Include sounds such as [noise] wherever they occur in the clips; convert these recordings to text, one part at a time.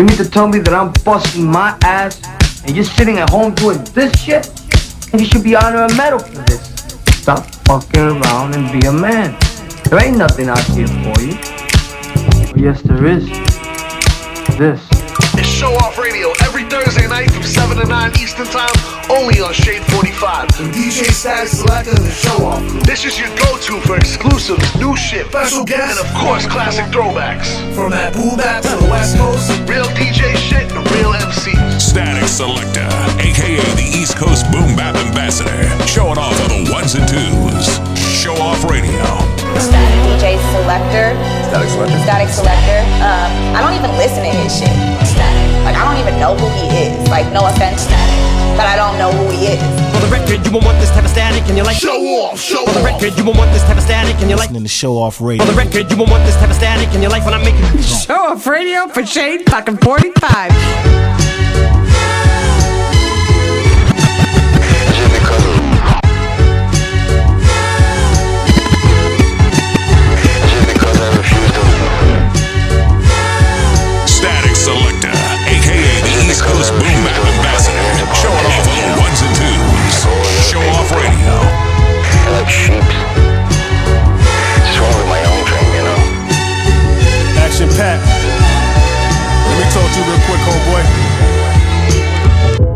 You mean to tell me that I'm busting my ass and you're sitting at home doing this shit? And you should be honoring a medal for this. Stop fucking around and be a man. There ain't nothing out here for you. Yes, there is. This. It's Show Off Radio every Thursday night from 7 to 9 Eastern Time, only on Shade 45. DJ Statik Selektah the Show Off. This is your go-to for exclusives, new shit, special guests, and of course classic throwbacks. From that boom bap to the West Coast, real DJ shit, the real MC. Statik Selektah, aka the East Coast Boom Bap Ambassador, showing off for the ones and twos. Show Off Radio. Statik DJ Selektah. Statik Selektah. Statik Selektah. Um, I don't even listen to his shit. Static. Like I don't even know who he is. Like no offense, Statik, but I don't know who he is. For the record, you won't want this type of static, and you're like show off, show For the record, you won't want this type of static, and you're like in the show off radio. For the record, you won't want this type of static, and you're like when I'm making show off radio for Shade fucking 45. Static Coast Boom Bap Ambassador, showing off for the ones and twos. Show Off Radio. I like sheep. Just went with my own dream, you know. Action Pat. Let me talk to you real quick, homeboy.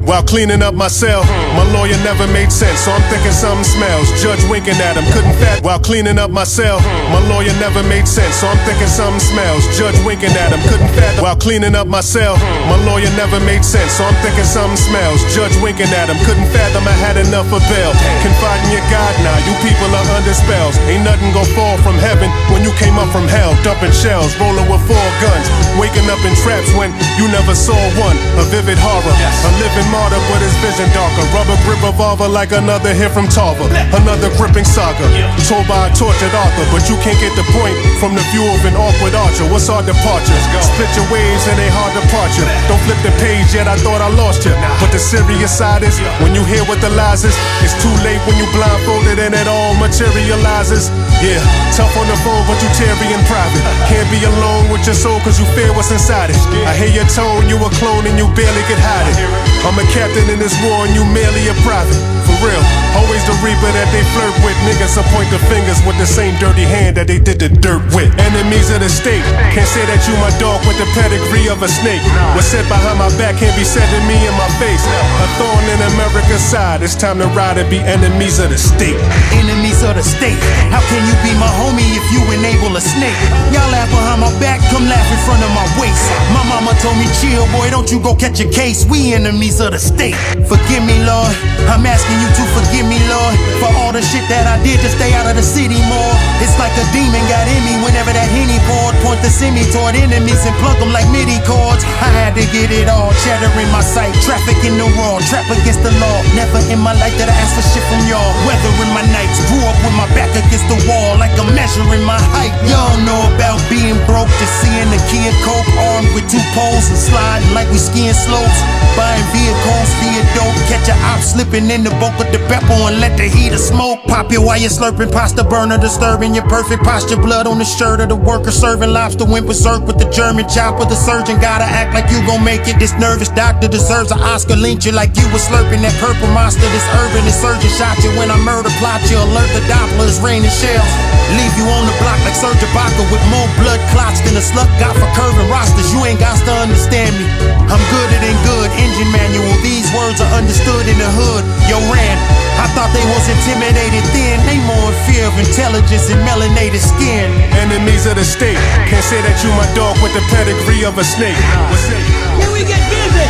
While cleaning up my cell, my lawyer never made sense, so I'm thinking something smells. Judge winking at him, couldn't fat. While cleaning up my cell, my lawyer never made sense, so I'm thinking something smells. Judge winking at him, couldn't fat. While cleaning up my cell, my lawyer never made sense, so I'm thinking something smells. Judge winking at him, couldn't fathom I had enough of bail. Confide in your God now, you people are under spells. Ain't nothing gonna fall from heaven when you came up from hell, dumping shells, rolling with four guns, waking up in traps when you never saw one. A vivid horror, a living martyr, but his vision darker. Rubber grip revolver like another hit from Tarver. Another gripping saga, told by a tortured author, but you can't get the point from the view of an awkward archer. What's our departure? Split your waves and a hard departure. Don't flip the page yet, I thought I lost you. But the serious side is when you hear what the lies is, it's too late when you blindfolded and it all materializes. Yeah, tough on the phone, but you teary in private. [laughs] Can't be alone with your soul cause you fear what's inside it. I hear your tone, you a clone and you barely could hide it. I'm a captain in this war and you merely a private. For real, always the reaper that they flirt with. Niggas will point the fingers with the same dirty hand that they did the dirt with. Enemies of the state, can't say that you my dog with the pedigree of a snake. What's said behind my back can't be said to me in my face. A thorn in America's side, it's time to ride and be enemies of the state. Enemies of the state, how can you be my homie if you enable a snake? Y'all laugh behind my back, come laugh in front of my waist. My mama told me, chill, boy, don't you go catch a case. We enemies of the state. Forgive me, Lord. I'm asking you to forgive me, Lord, for all the shit that I did to stay out of the city more. It's like a demon got in me whenever that henny poured. Point the semi toward enemies and plug them like MIDI chords. I had to get it all. Cheddar in my sight, traffic in the raw, trap against the law. Never in my life did I ask for shit from y'all. Weather in my nights, grew up with my back against the wall like I'm measuring my height. Y'all know about being broke, just seeing the kid coke armed with two poles and sliding like we skiing slopes. Buying vehicles via dope, catch a op slipping in the Buca di Beppo and let the heat of smoke. Pop it while you're slurping pasta burner, disturbing your perfect posture. Blood on the shirt of the worker serving lobster went berserk with the German chopper. The surgeon gotta act like you gon' make it. This nervous doctor deserves an Oscar. Lynch you like you was slurping that purple monster. This urban insurgent shot you when I murder plot you. Alert the Doppler, it's raining shells. Leave you on the block like Serge Ibaka with more blood clots than a slut got for curving rosters. You ain't got to understand me. I'm gooder than good. Engine manual. These words are understood in the hood. Yo, ran. I thought they was intimidated then. They more in fear of intelligence and melanated skin. Enemies of the state. Can't say that you my dog with the pedigree of a snake. Can we get busy?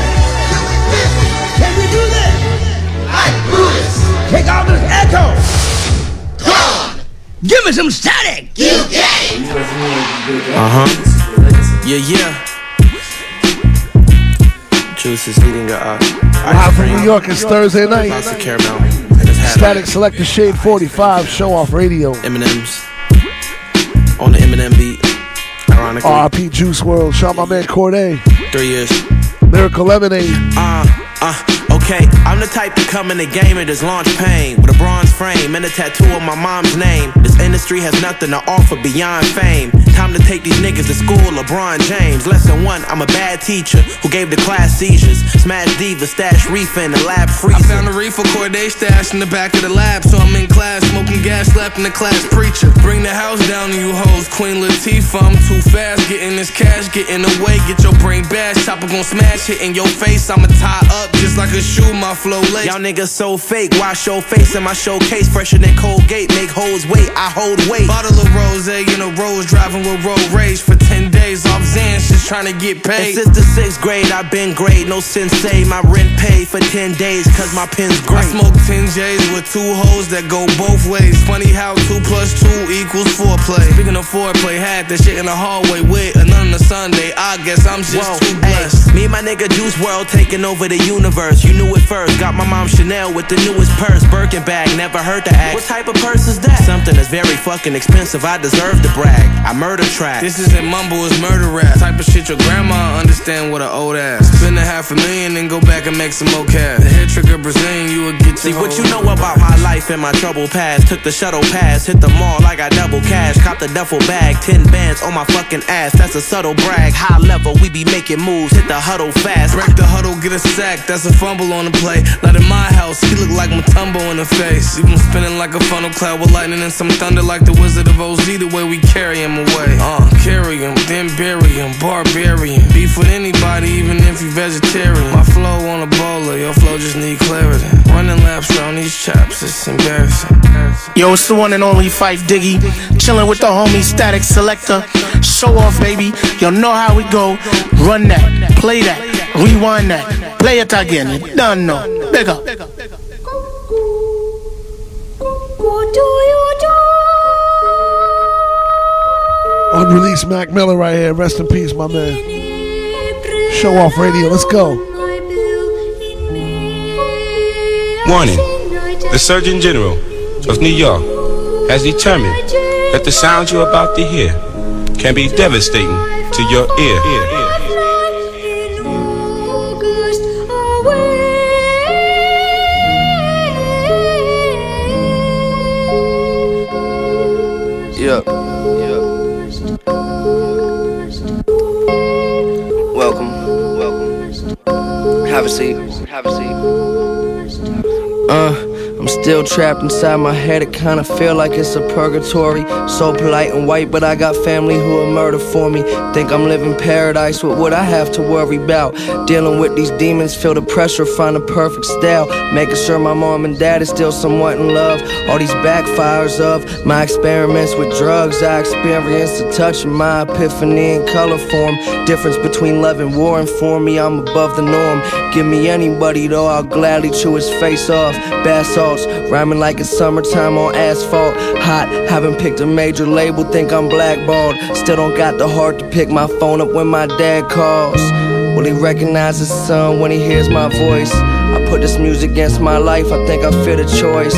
Can we do this? I do this. Take all this echo. Gone. Give me some static. You get it. Uh huh. Yeah, yeah. Juice is leading the uh, Live from New York, it's Thursday night. Lots of caramel. I just had Statik Selektah Shade 45, Show Off Radio. M&M's on the Eminem beat. Ironically, RP Juice WRLD. Shout my man Corday. three years. Lyrical Lemonade. Uh, uh, okay. I'm the type to come in the game and just launch pain with a bronze frame and a tattoo of my mom's name. This industry has nothing to offer beyond fame. Time to take these niggas to school, LeBron James. Lesson one, I'm a bad teacher who gave the class seizures. Smash diva, stash reefer in the lab freezer. I found a reefer Corday stash in the back of the lab, so I'm in class smoking gas, slapping the class preacher. Bring the house down to you hoes, Queen Latifah. I'm too fast, getting this cash, getting away. Get your brain bashed, chopper gon' smash, hit in your face. I'ma tie up just like a shoe, my flow lace. Y'all niggas so fake. Wash your face in my showcase, fresher than Colgate. Make hoes wait, I hold weight. Bottle of rose eh, in a rose, driving with road rage for 10 days off Zans, just trying to get paid. And since the sixth grade, I've been great. No sensei, my rent paid for 10 days, cause my pen's I smoke 10 J's with two hoes that go both ways. Funny how 2 plus 2 equals 4 play. Speaking of foreplay, had that shit in the hallway with another Sunday. I guess I'm just Whoa, too blessed. me and my nigga Juice WRLD taking over the universe. You knew it first. Got my mom Chanel with the newest purse. Birkin bag, never heard the act. What type of purse is that? Something that's very fucking expensive. I deserve to brag. I murder track. This isn't mumble, it's murder rap. Type of shit your grandma understand what an old ass. Spend a half a million and go back and make some more cash. The head trigger Brazilian, you will get See what you know about my life and my trouble past. Took the shuttle pass, hit the mall, I got double cash. Cop the duffel bag, 10 bands on my fucking ass. That's a subtle brag. High level, we be making moves, hit the huddle fast. Break the huddle, get a sack, that's a fumble the play. Not in my house, he look like Mutombo in the face. Even spinning like a funnel cloud with lightning and some thunder like the Wizard of Oz. The way we carry him away. Uh, carry him, then bury him, barbarian. Beef with anybody, even if you vegetarian. My flow on a bowler, your flow just need clarity. Running laps around these chaps, it's embarrassing. Yo, it's the one and only Fife Diggy. Chillin' with the homie Statik Selektah. Show off, baby. Y'all know how we go. Run that, play that, rewind that, play it again. You done know. Big up. Unreleased Mac Miller right here. Rest in peace, my man. Show off radio. Let's go. Warning The Surgeon General of New York has determined that the sounds you're about to hear can be devastating to your ear. Yeah. Welcome. Welcome. Have a seat. Have a seat. Uh, still trapped inside my head. It kinda feel like it's a purgatory. So polite and white, but I got family who will murder for me. Think I'm living paradise with what I have to worry about. Dealing with these demons, feel the pressure, find the perfect style. Making sure my mom and dad is still somewhat in love. All these backfires of my experiments with drugs. I experienced a touch of my epiphany in color form. Difference between love and war inform me I'm above the norm. Give me anybody though, I'll gladly chew his face off. Bath salts, rhyming like it's summertime on asphalt. Hot, haven't picked a major label, think I'm blackballed. Still don't got the heart to pick my phone up when my dad calls. Will he recognize his son when he hears my voice? I put this music against my life, I think I feel the choice.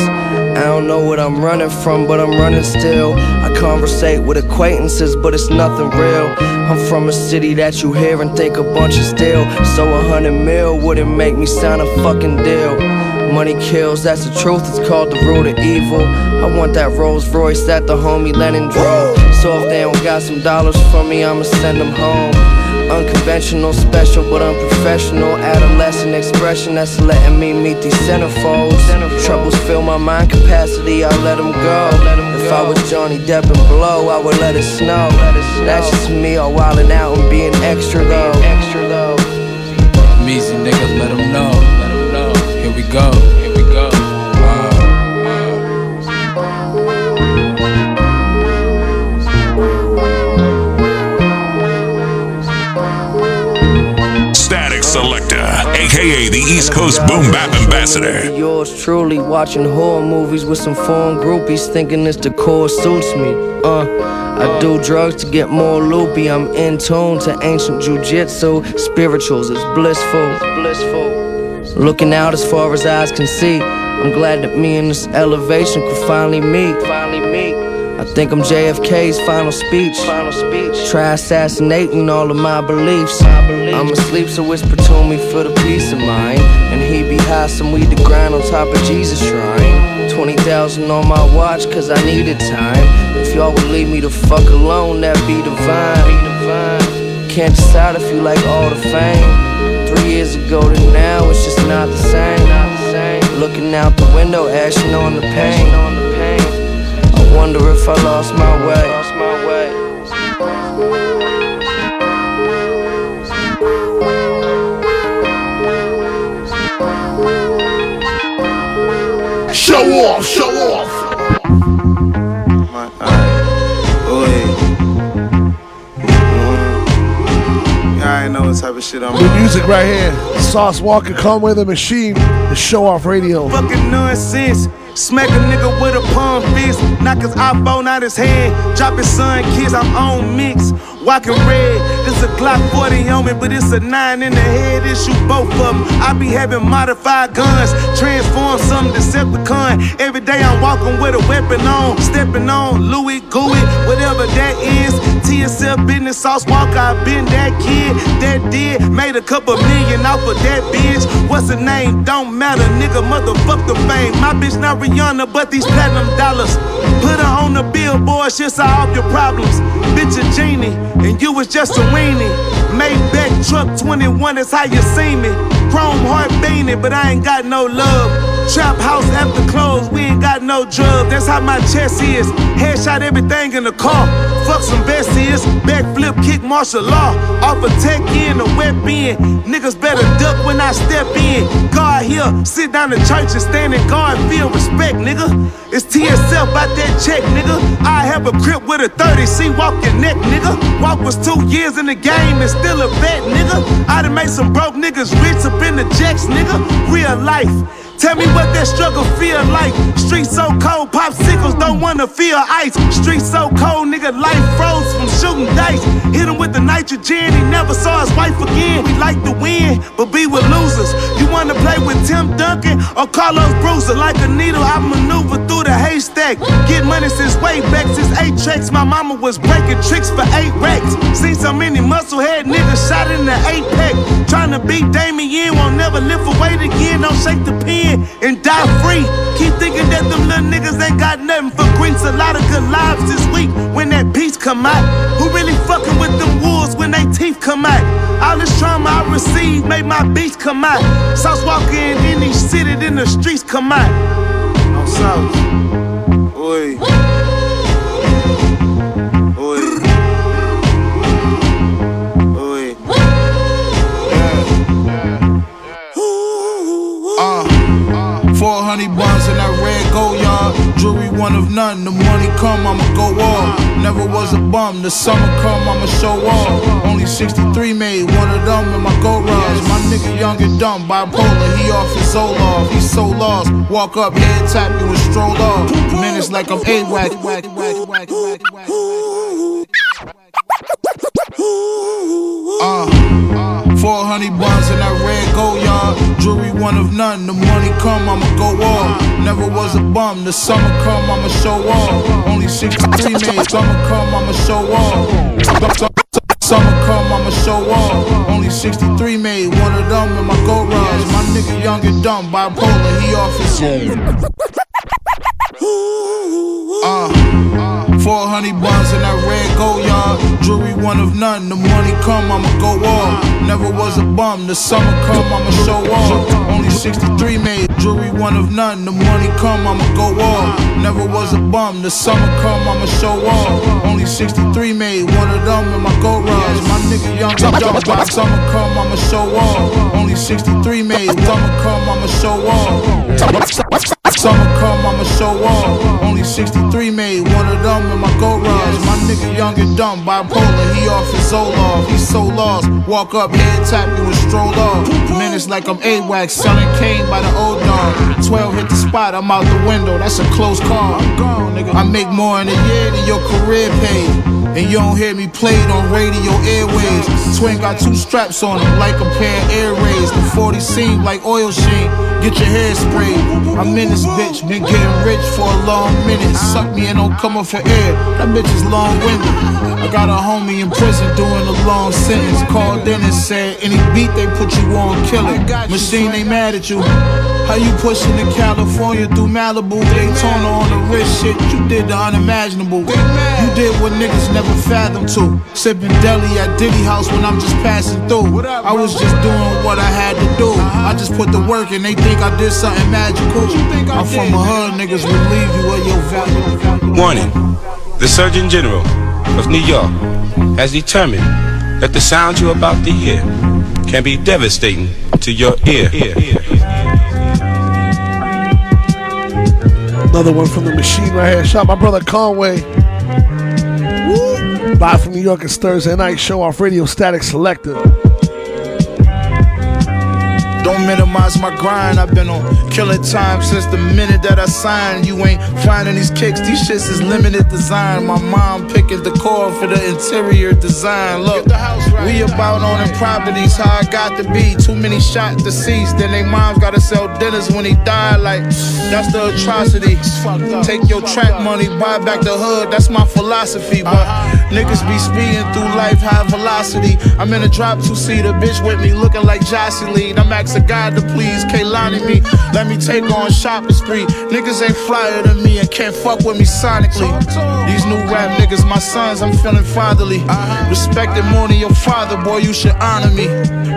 I don't know what I'm running from, but I'm running still. I conversate with acquaintances, but it's nothing real. I'm from a city that you hear and think a bunch of steel. So a hundred mil wouldn't make me sign a fucking deal. Money kills, that's the truth, it's called the root of evil. I want that Rolls Royce that the homie Lennon drove. So if they don't got some dollars for me, I'ma send them home. Unconventional, special, but unprofessional. Adolescent expression that's letting me meet these centerfolds. Troubles fill my mind capacity, I let them go. If I was Johnny Depp and Blow, I would let it snow. That's just me all wildin' out and being extra low. Measy nigga, let them we go. Here we go. Statik Selektah, aka the East Coast Boom Bap Ambassador. Yours truly watching horror movies with some foreign groupies thinking this decor suits me. Uh, I do drugs to get more loopy. I'm in tune to ancient jujitsu. Spirituals is blissful. It's Blissful. Looking out as far as eyes can see. I'm glad that me and this elevation could finally meet. Finally meet. I think I'm JFK's final speech. Final speech. Try assassinating all of my beliefs. I'm asleep, so whisper to me for the peace of mind. And he be high, some weed to grind on top of Jesus' shrine. 20,000 on my watch, cause I needed time. If y'all would leave me the fuck alone, that'd be divine. Can't decide if you like all the fame. Years ago to now, it's just not the same. Looking out the window, ashing on the pain. I wonder if I lost my way. Show off, show type of shit I'm New music right here. Sauce Walka, Conway the Machine, the Show Off Radio. Fucking nonsense. Smack a nigga with a palm fist. Knock his iPhone out his head. Drop his son kids, I'm on mix. Walking red. This a Glock 40 on me, but it's a 9 in the head. Shoot both of them. I be having modified guns. Transform some Decepticon. Every day I'm walking with a weapon on. Stepping on Louis Gooey, whatever that is. TSL business Sauce Walka. I been that kid that did. Made a couple million off of that bitch. What's her name? Don't matter, nigga. Motherfuck the fame. My bitch not Rihanna, but these platinum dollars. Billboard, she'll solve your problems. Bitch a genie, and you was just a weenie. Maybach truck 21, that's how you see me. Chrome heart beanie, but I ain't got no love. Trap house after close, we ain't got no drugs. That's how my chest is. Headshot everything in the car. Fuck some besties. Backflip, kick martial law. Off a tech in, a wet bin. Niggas better duck when I step in. God here, sit down in church and stand in guard, feel respect, nigga. It's TSL out that check, nigga. I have a grip with a 30, see walk your neck, nigga. Walk was two years in the game and still a vet, nigga. I done made some broke niggas rich up in the jacks, nigga. Real life. Tell me what that struggle feel like. Street so cold, popsicles don't wanna feel ice. Street so cold, nigga, life froze from shooting dice. Hit him with the nitrogen, he never saw his wife again. We like to win, but be with losers. You wanna play with Tim Duncan or Carlos Boozer? Like a needle, I maneuver through the haystack. Get money since way back, since eight tracks. My mama was breaking tricks for eight racks. Seen so many musclehead niggas shot in the eight pack. Trying to beat Damien, won't never lift a weight again. Don't shake the pen and die free. Keep thinking that them little niggas ain't got nothing for greens. A lot of good lives this week when that beats come out. Who really fucking with them wolves they teeth come out? All this trauma I received made my beats come out. Sauce walking in each city, then the streets come out. I'm Sauce. Oi. One of none. The money come, I'ma go off. Never was a bum. The summer come, I'ma show off. Only 63 made one of them in my go rise. My nigga young and dumb, bipolar. He off his Zoloft. He's so lost. Walk up, head tap you and stroll off. Minutes like I'm A-Wax. Uh, 400 buns in that red go yard. Jewelry one of none. The money come, I'ma go off. Never was a bum. The summer come, I'ma show off. Only 63 made. Summer come, I'ma show off. Summer come, I'ma show off. Only 63 made. One of them in my go rise. My nigga young and dumb, bipolar. He off his own. Uh, 400 buns in that red go yard. Jewelry one of none. The money come, I'ma go off. Never was a bum. The summer come, I'ma show off. Only 63 made. Jewelry one of none. The money come, I'ma go off. Never was a bum. The summer come, I'ma show off. Only 63 made. One of them in my go rise. My nigga young dumb. By summer come, I'ma show off. Only 63 made. Summer come, I'ma show off. Summer come, I'ma show off. Only 63 made, one of them in my go rise. My nigga young and dumb, bipolar, he off his Zoloft. He so lost. Walk up, head tap you and stroll off. Minutes like I'm A-Wax, selling cane by the old dog. 12 hit the spot, I'm out the window, that's a close call. I'm gone, nigga. I make more in a year than your career paid. And you don't hear me played on radio airways. Twin got two straps on him like a pair of air rays. The 40 seem like oil sheen. Get your hair sprayed. I'm in this bitch, been getting rich for a long minute. Suck me and don't come up for air. That bitch is long winded. I got a homie in prison doing a long sentence. Called in and said, any beat they put you on, kill it. Machine, they mad at you. How you pushing to California through Malibu? Daytona on the wrist shit. You did the unimaginable. You did what niggas never fathomed to. Sipping deli at Diddy house when I'm just passing through. I was just doing what I had to do. I just put the work and they think I did something magical. I'm from a hood, niggas will leave you where your value. Warning The Surgeon General of New York has determined that the sound you're about to hear can be devastating to your ear. Another one from the machine right here. Shout out my brother Conway. Woo! Live from New York, it's Thursday night show off Radio Statik Selektah. Don't minimize my grind. I've been on killing time since the minute that I signed. You ain't finding these kicks. These shits is limited design. My mom picking the core for the interior design. Look, we about owning properties. How I got to be. Too many shot deceased. Then they moms gotta sell dinners when he died. Like that's the atrocity. Take your track money, buy back the hood. That's my philosophy. But niggas be speeding through life high velocity. I'm in a drop two seater, bitch with me, looking like Jocelyn. I'm asking God to please Kaylani me. Let me take on shopping spree. Niggas ain't flyer than me and can't fuck with me sonically. These new rap niggas, my sons, I'm feeling fatherly. Respect it more than your father, boy, you should honor me.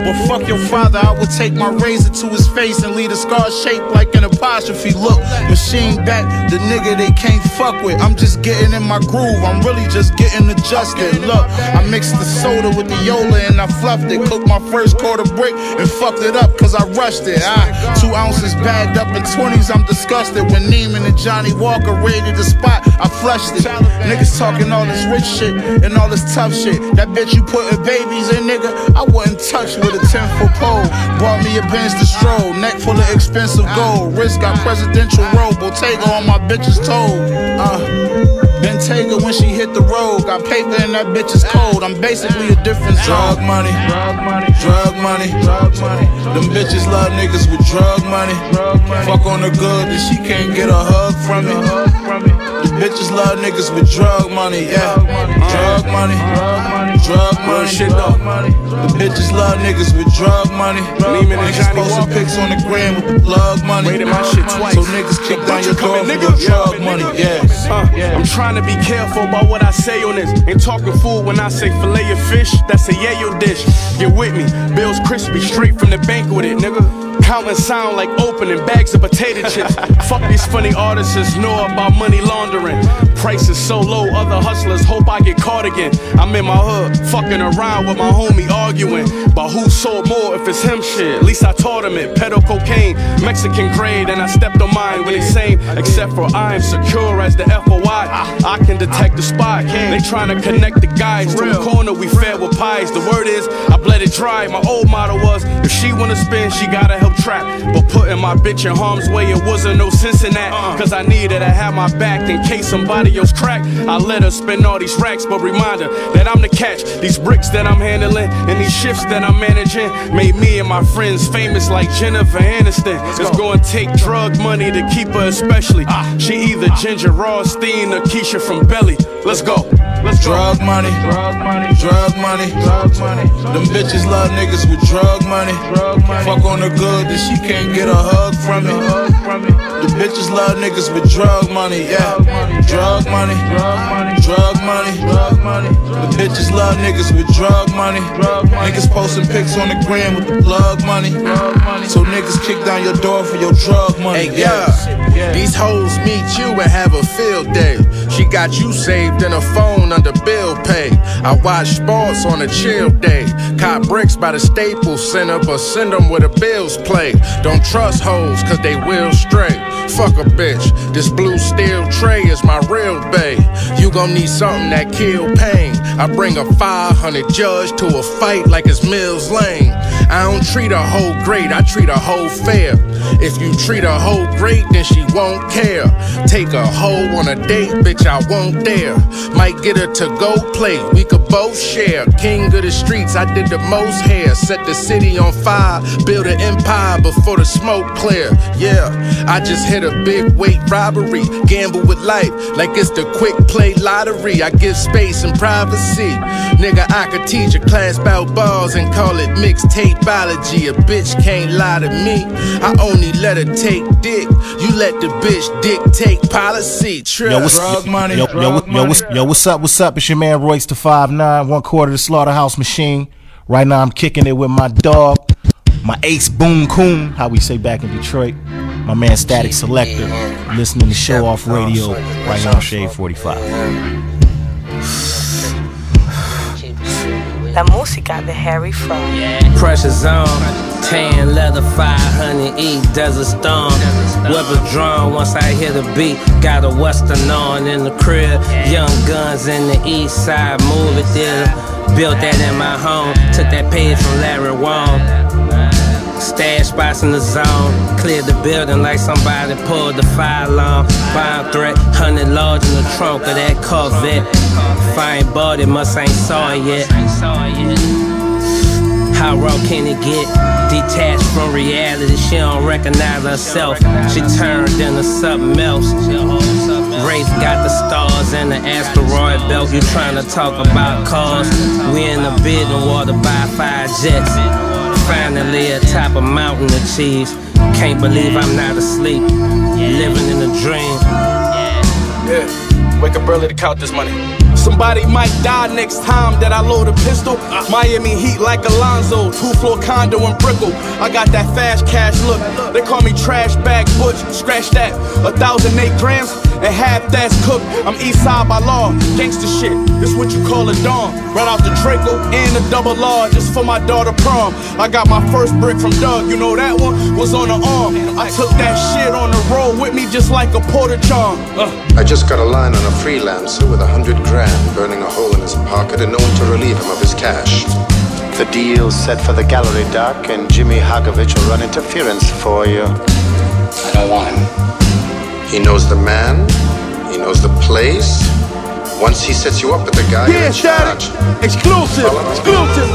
But fuck your father, I would take my razor to his face and leave a scar shaped like an apostrophe. Look, machine back, the nigga they can't fuck with. I'm just getting in my groove, I'm really just getting adjusted. Look, I mixed the soda with the Yola and I fluffed it. Cooked my first quarter brick and fucked it up cause I rushed it. Ah, two ounces bagged up in 20s, I'm disgusted. When Neiman and Johnny Walker raided the spot, I flushed it. Niggas talking all this rich shit and all this tough shit. That bitch you putting babies in, nigga, I wouldn't touch with a 10 foot pole. Bought me a Benz to stroll, neck full of expensive gold. Wrist got presidential robe, Bottega on my bitch's toe. Uh. Bentayga when she hit the road. Got paper and that bitch is cold. I'm basically a different drug money. Drug money. Drug money. Drug money. Them bitches love niggas with drug money. Fuck on the good that she can't get a hug from me. Bitches love niggas with drug money. Yeah. Drug money. Drug money. shit though. The bitches love niggas with drug money. Niggas posting pics on the gram with the plug money. Rated my shit twice. So niggas kick down your door your drug money. Yeah. Uh, I'm trying to be careful about what I say on this. Ain't talking fool when I say fillet of fish. That's a yayo dish. Get with me. Bills crispy, straight from the bank with it, nigga. Counting sound like opening bags of potato chips. [laughs] Fuck these funny artists know about money laundering. Prices so low, other hustlers hope I get caught again. I'm in my hood, fucking around with my homie arguing. But who sold more if it's him shit? At least I taught him it. Pedo cocaine, Mexican grade, and I stepped on mine when they same. Except for I'm secure as the FOI. I can detect the spot. They trying to connect the guys to a corner we fed with pies. The word is, I bled it dry. My old motto was, if she wanna spin, she gotta help trap. But putting my bitch in harm's way, it wasn't no sense in that. Uh. Cause I needed to have my back in case somebody else crack. I let her spend all these racks, but reminder that I'm the catch. These bricks that I'm handling and these shifts that I'm managing made me and my friends famous like Jennifer Aniston. It's gonna take drug money to keep her, especially. Ah. She either ah. Ginger Rothstein or Keisha from Belly. Let's go. Let's go. Drug money, drug money, drug money, drug money. Them bitches love niggas with drug money. Fuck on the good that she can't get a hug from me. The bitches love niggas with drug money, yeah. Drug money, drug money, drug money. The bitches love niggas with drug money. Niggas posting pics on the gram with the plug money. So niggas kick down your door for your drug money. Hey, yeah. These hoes meet you and have a field day. She got you saved in a phone under bill pay. I watch sports on a chill day. Cop bricks by the Staples Center, but send them where the bills play. Don't trust hoes, cause they will stray. Fuck a bitch. This blue steel tray is my real bay. You gon' need something that kill pain. I bring a 500 judge to a fight like it's Mills Lane. I don't treat a hoe great, I treat a hoe fair. If you treat a hoe great, then she won't care. Take a hoe on a date, bitch, I won't dare. Might get her to go play, we could both share. King of the streets, I did the most hair. Set the city on fire, build an empire before the smoke clear. Yeah, I just hit a big weight robbery. Gamble with life like it's the quick play lottery. I give space and privacy. Nigga, I could teach a class about balls and call it mixtape biology. A bitch can't lie to me. I only let her take dick. You let the bitch dictate policy. Trip. Yo, what's, yo, yo, yo, yo, what's, yo, what's up? What's up? It's your man Royce the Five Nine, one quarter of the Slaughterhouse Machine. Right now, I'm kicking it with my dog, my ace Boom Coon, how we say back in Detroit. My man Statik Selektah, listening to Show Off Radio right now on Shade 45. La música de Harry Fraud. Pressure zone, tan leather 500 E, desert storm. Weapon drawn once I hear the beat. Got a western on in the crib. Young guns in the east side movie theater. Built that in my home. Took that page from Larry Wong. Stash spots in the zone. Cleared the building like somebody pulled the fire alarm. Bomb threat, hundred large in the trunk of that Corvette. Fine body, must ain't saw it yet. How raw can it get? Detached from reality, she don't recognize herself. She turned into something else. Wraith got the stars and the asteroid belt. You trying to talk about cars? We in the bidding war to buy five jets. Finally atop a mountain of cheese. Can't believe I'm not asleep. Living in a dream. Yeah, wake up early to count this money. Somebody might die next time that I load a pistol. Miami Heat like Alonzo, two floor condo in Brickell. I got that fast cash look. They call me trash bag butch. Scratch that, a thousand eight grams and half that's cooked. I'm east side by law, gangster shit. This what you call a dawn. Right off the Draco and a double law just for my daughter prom. I got my first brick from Doug. You know that one was on the arm. I took that shit on the road with me just like a porta john. Uh. I just got a line on a freelancer with a hundred grand burning a hole in his pocket and no one to relieve him of his cash. The deal's set for the gallery, Doc, and Jimmy Hagovich will run interference for you. I don't want him. He knows the man, he knows the place. Once he sets you up with the guy, you're in charge. Exclusive, exclusive.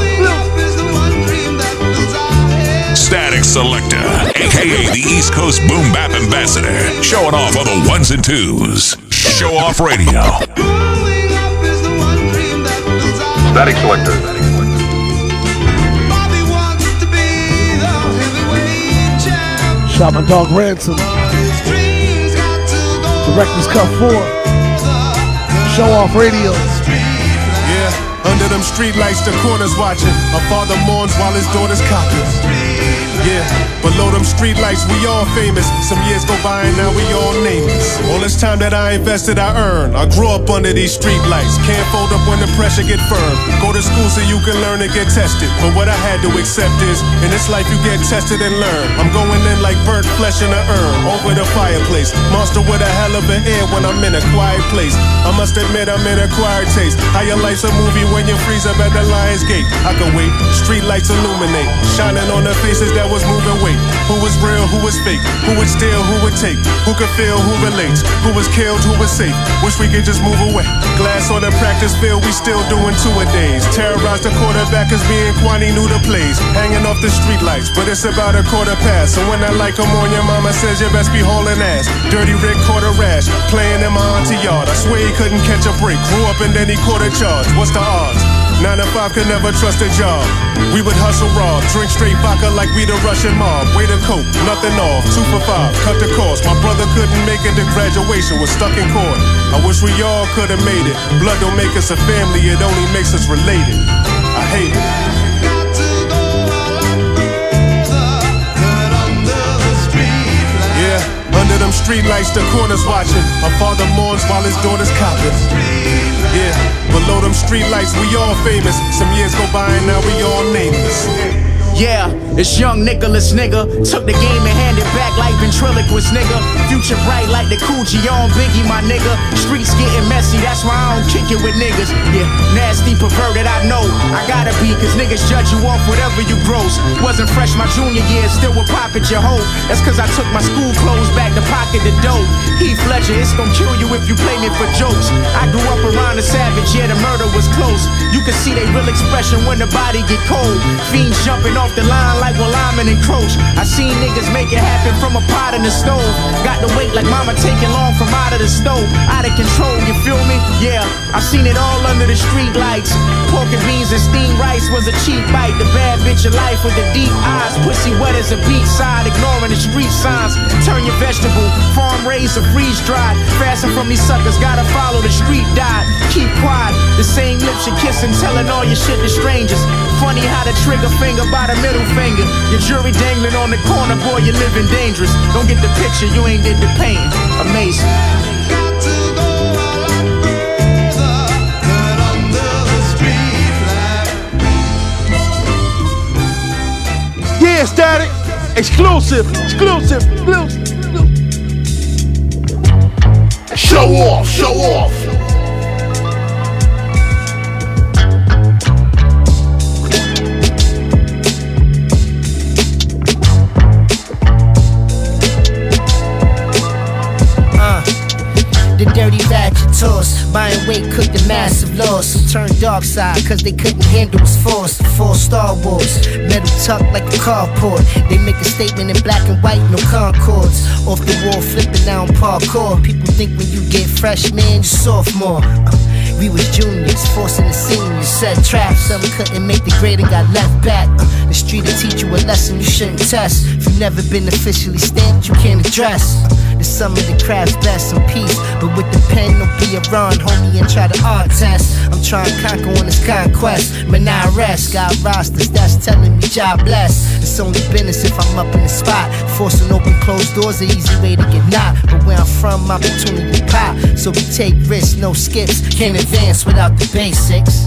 Statik Selektah, aka the East Coast Boom Bap Ambassador, showing off on the ones and twos. Show off radio. Statik Selektah. Shot my dog Ransom. Director's Cut 4. Show off radio. Under them streetlights, the corners watching. A father mourns while his daughter's copping. Yeah, below them streetlights, we all famous. Some years go by and now we all nameless. All this time that I invested, I earned. I grew up under these streetlights. Can't fold up when the pressure get firm. Go to school so you can learn and get tested. But what I had to accept is, in this life you get tested and learn. I'm going in like burnt flesh in a urn, over the fireplace. Monster with a hell of an air when I'm in a quiet place. I must admit I'm in acquired taste. How your life's a movie when you freeze up at the lion's gate. I can wait, streetlights illuminate, shining on the faces that was moving weight. Who was real, who was fake? Who would steal, who would take? Who could feel, who relates? Who was killed, who was safe? Wish we could just move away. Glass on the practice field, we still doing two a days. Terrorize the quarterback as me and Kwani knew the plays. Hanging off the streetlights, but it's about a quarter past. So when I like come on, your mama says you best be hauling ass. Dirty Rick caught a rash, playing in my auntie yard. I swear he couldn't catch a break. Grew up and then he caught a charge. What's the Nine to five could never trust a job. We would hustle raw, drink straight vodka like we the Russian mob. Way to cope, nothing off. Two for five, cut the cost. My brother couldn't make it to graduation, was stuck in court. I wish we all could have made it. Blood don't make us a family, it only makes us related. I hate it. Streetlights, the corners watching. A father mourns while his daughter's copping. Yeah, below them streetlights, we all famous. Some years go by and now we all nameless. Yeah, it's young Nicholas nigga. Took the game and handed back like ventriloquist nigga. Future bright like the Coochie on Biggie, my nigga. Streets getting messy, that's why I don't kick it with niggas. Yeah, nasty perverted, I know. I gotta be cause niggas judge you off whatever you gross. Wasn't fresh my junior year, still would pocket your hoe. That's cause I took my school clothes back to pocket the dough. Heath Ledger, it's gonna kill you if you play me for jokes. I grew up around the savage, yeah, the murder was close. You can see they real expression when the body get cold. Fiends jumping off the line like when linemen encroach. I seen niggas make it happen from a pot in the stove. Got to wait like mama taking long from out of the stove. Out of control, you feel me? Yeah, I seen it all under the street lights. Pork and beans and steamed rice was a cheap bite. The bad bitch of life with the deep eyes. Pussy wet as a beach side, ignoring the street signs. Turn your vegetable, farm raised or freeze dried. Fasten from these suckers, gotta follow the street diet. Keep quiet, the same lips you're kissing, telling all your shit to strangers. Funny how the trigger finger by the middle finger. Your jury dangling on the corner, boy, you're living dangerous. Don't get the picture, you ain't did the painting. Amazing. Yeah, static. Exclusive. Exclusive. Exclusive. Show off. Show off. Dirty ratchet toss, buying weight cooked a massive loss. Who turned dark side cause they couldn't handle his force. Full Star Wars, metal tucked like a carport. They make a statement in black and white, no concords. Off the wall, flipping down parkour. People think when you get fresh, man, you're sophomore. Uh, we was juniors, forcing the seniors. Set traps, some couldn't make the grade and got left back. Uh, the street will teach you a lesson you shouldn't test. If you've never been officially stamped, you can't address. Sum of the craft's best in peace. But with the pen, don't be around, homie, and try to art test. I'm trying to conquer on this conquest. But now I rest, got rosters, that's telling me job bless. It's only business if I'm up in the spot. Forcing open closed doors, an easy way to get knocked. But where I'm from, opportunity pop. So we take risks, no skips. Can't advance without the basics.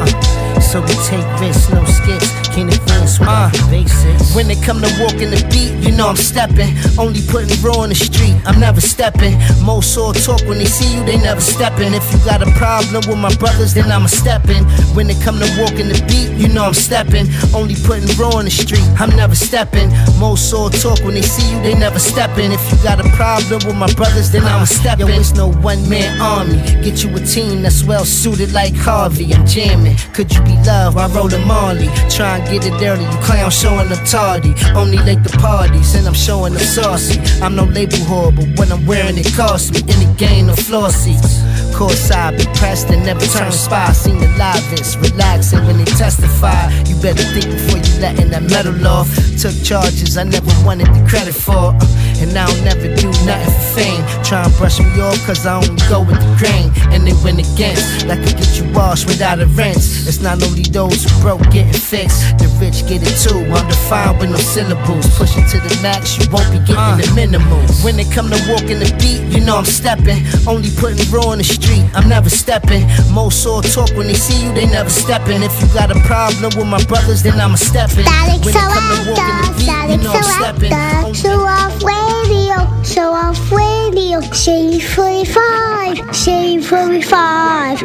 Uh, so we take risks, no skips. Without uh. basics. When they come to walk in the beat, you know I'm stepping. Only putting raw in the street, I'm never stepping. Most all talk when they see you, they never stepping. If you got a problem with my brothers, then I'ma stepping. When they come to walk in the beat, you know I'm stepping. Only putting raw in the street, I'm never stepping. Most all talk when they see you, they never stepping. If you got a problem with my brothers, then I'ma uh, stepping. Yo, it's no one man army. Get you a team that's well suited like Harvey. I'm jamming. Could you be loved while rolling Marley? Try and get it dirty. You clown showing up tardy. Only late to parties, and I'm showing up saucy. I'm no label whore, but when I'm wearing it costs me. Any gain no floor seats. Courtside, be pressed and never turn spy. Seen the livest, relaxing when they testify. You better think before you letting that metal off. Took charges I never wanted the credit for. uh, And I don't never do nothing for fame. Try and brush me off cause I only go with the grain. And they win against, like I get you washed without a rinse. It's not only those who broke getting fixed. The rich get it too, undefined with no syllables. Pushing to the max, you won't be getting the minimum. When they come to walk in the beat, you know I'm stepping. Only putting raw in the street, I'm never stepping. Most all talk when they see you, they never stepping. If you got a problem with my brothers, then I'ma stepping. Static When they come to walk in the beat, you Static know I'm stepping. Show off radio, show off radio, shade 45, shade 45.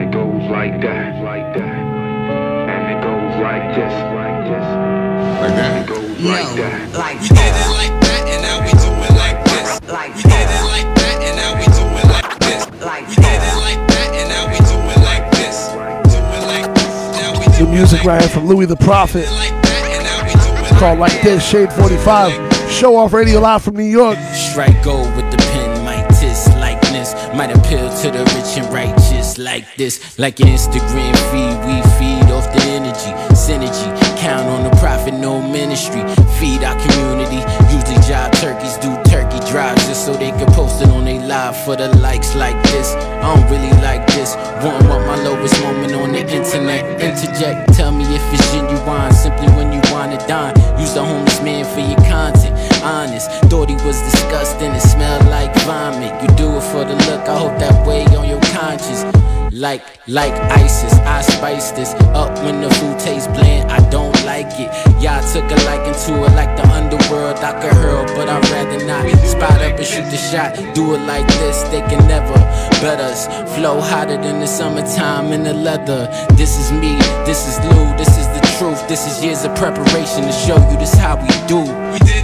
It goes like that, like that. And it goes like this, like this. Like that? It goes like that. Like we did it like that, we like we did it like that, and now we do it like this. Like we did it like that, and now we do it like this. Do it like now we The music right here from Louis the Prophet. Called like this, Shade 45. Show off radio live from New York. Strike gold with the pen, might tis likeness. Might appeal to the rich and righteous like this. Like your Instagram feed, we feed off the energy, synergy. Count on the profit, no ministry. Feed our community. Usually job turkeys do turkey drives just so they can post it on their live for the likes like this. I don't really like this. Wouldn't my lowest moment on the internet. Interject, tell me if it's genuine. Simply when you wanna dine. Use the homeless man for your content. Honest, thought he was disgusting. It smelled like vomit. You do it for the look. I hope that weigh on your conscience. Like like ISIS. I spice this up when the food tastes bland. I don't like it. Y'all took a liking to it like the underworld. I could hurl, but I'd rather not. Spot up and shoot the shot. Do it like this, they can never bet us. Flow hotter than the summertime in the leather. This is me, this is Lou, this is the truth. This is years of preparation to show you this how we do. We did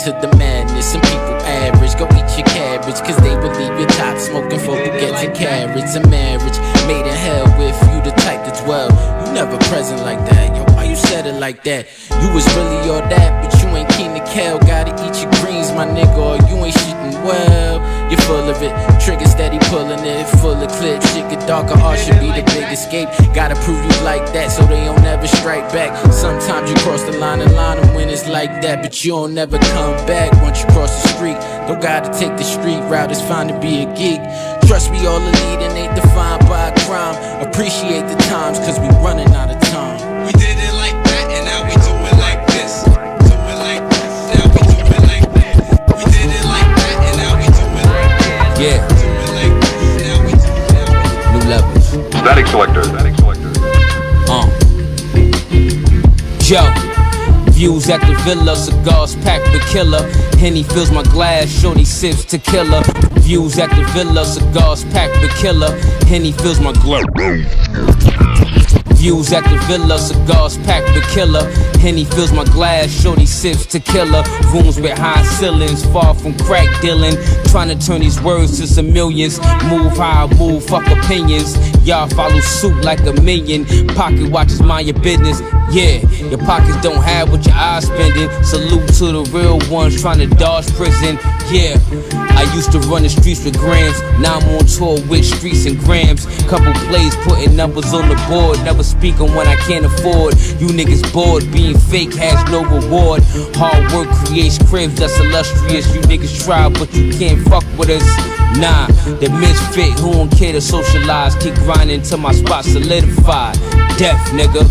to the madness. Some people average, go eat your cabbage. Cause they will leave your top smoking for baguettes and carrots. A marriage made in hell with you the type to dwell. You never present like that. Yo, why you said it like that? You was really all that, but you ain't keen to kill. Gotta eat your greens, my nigga, or you ain't shooting well. You're full of it, trigger steady pulling it, full of clips. Shit get darker, art should be the big escape. Gotta prove you like that, so they don't ever strike back. Sometimes you cross the line and line them when it's like that, but you don't never come back once you cross the street. Don't gotta take the street route, it's fine to be a geek. Trust me, all elite and ain't defined by crime. Appreciate the times, cause we running out of time. Statik Selektah. Statik Selektah. Uh. Yo. Views at the villa, cigars packed with killer. Henny fills my glass, shorty sips tequila. Views at the villa, cigars packed with killer. Henny fills my glass. Views at the villa, cigars packed with killer. Henny fills my glass, shorty sips tequila. Rooms with high ceilings, far from crack dealing. Trying to turn these words to some millions. Move how I move, fuck opinions. Y'all follow suit like a million. Pocket watches, mind your business. Yeah, your pockets don't have what your eyes spending. Salute to the real ones trying to dodge prison. Yeah, I used to run the streets with grams. Now I'm on tour with streets and grams. Couple plays putting numbers on the board. Never speak when I can't afford. You niggas bored. Being fake has no reward. Hard work creates cribs that's illustrious. You niggas try, but you can't fuck with us. Nah, the misfit who don't care to socialize. Keep grinding till my spot solidified. Death, nigga.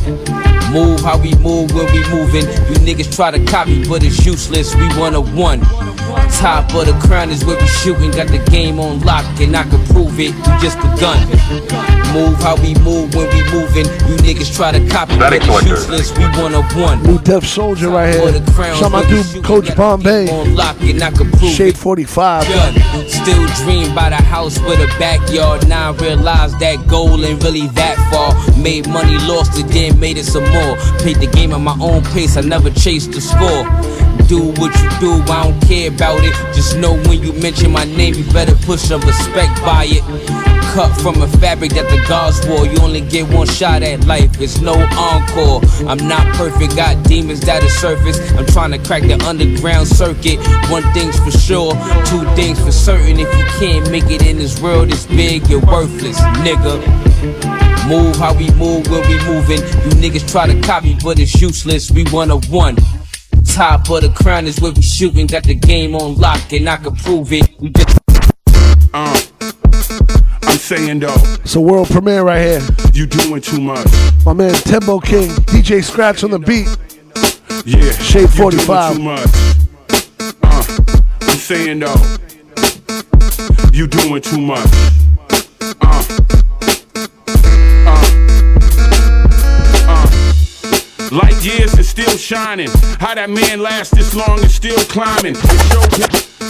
Move how we move when we moving. You niggas try to copy, but it's useless. We one of one. Top of the crown is where we shooting. Got the game on lock, and I can prove it. We just begun. Move how we move when we moving. You niggas try to copy, but it's useless. We one of one. New Def Soldier right here. the crown, Shout out where we my dude, Coach Got the Bombay. game On lock, and I can prove Shade 45. Gun. Still dream about a house with a backyard. Now I realize that goal ain't really that far. Made money, lost it, then made it some more. Played the game at my own pace, I never chased the score. Do what you do, I don't care about it. Just know when you mention my name, you better put some respect by it. Cut from a fabric that the gods wore. You only get one shot at life, it's no encore. I'm not perfect, got demons that'll surface. I'm trying to crack the underground circuit. One thing's for sure, two things for certain. If you can't make it in this world it's big, you're worthless, nigga. Move how we move when we moving. You niggas try to copy, but it's useless. We one of one. Top of the crown is where we shooting. Got the game on lock, and I can prove it. We just Uh, saying though, It's a world premiere right here. you doing too much. My man Tembo King, DJ Scratch on the beat. Yeah, Shade you 45. Doing too much. Uh, I'm saying though, you doing too much. Uh, uh, uh. Light years and still shining. How that man last this long and still climbing.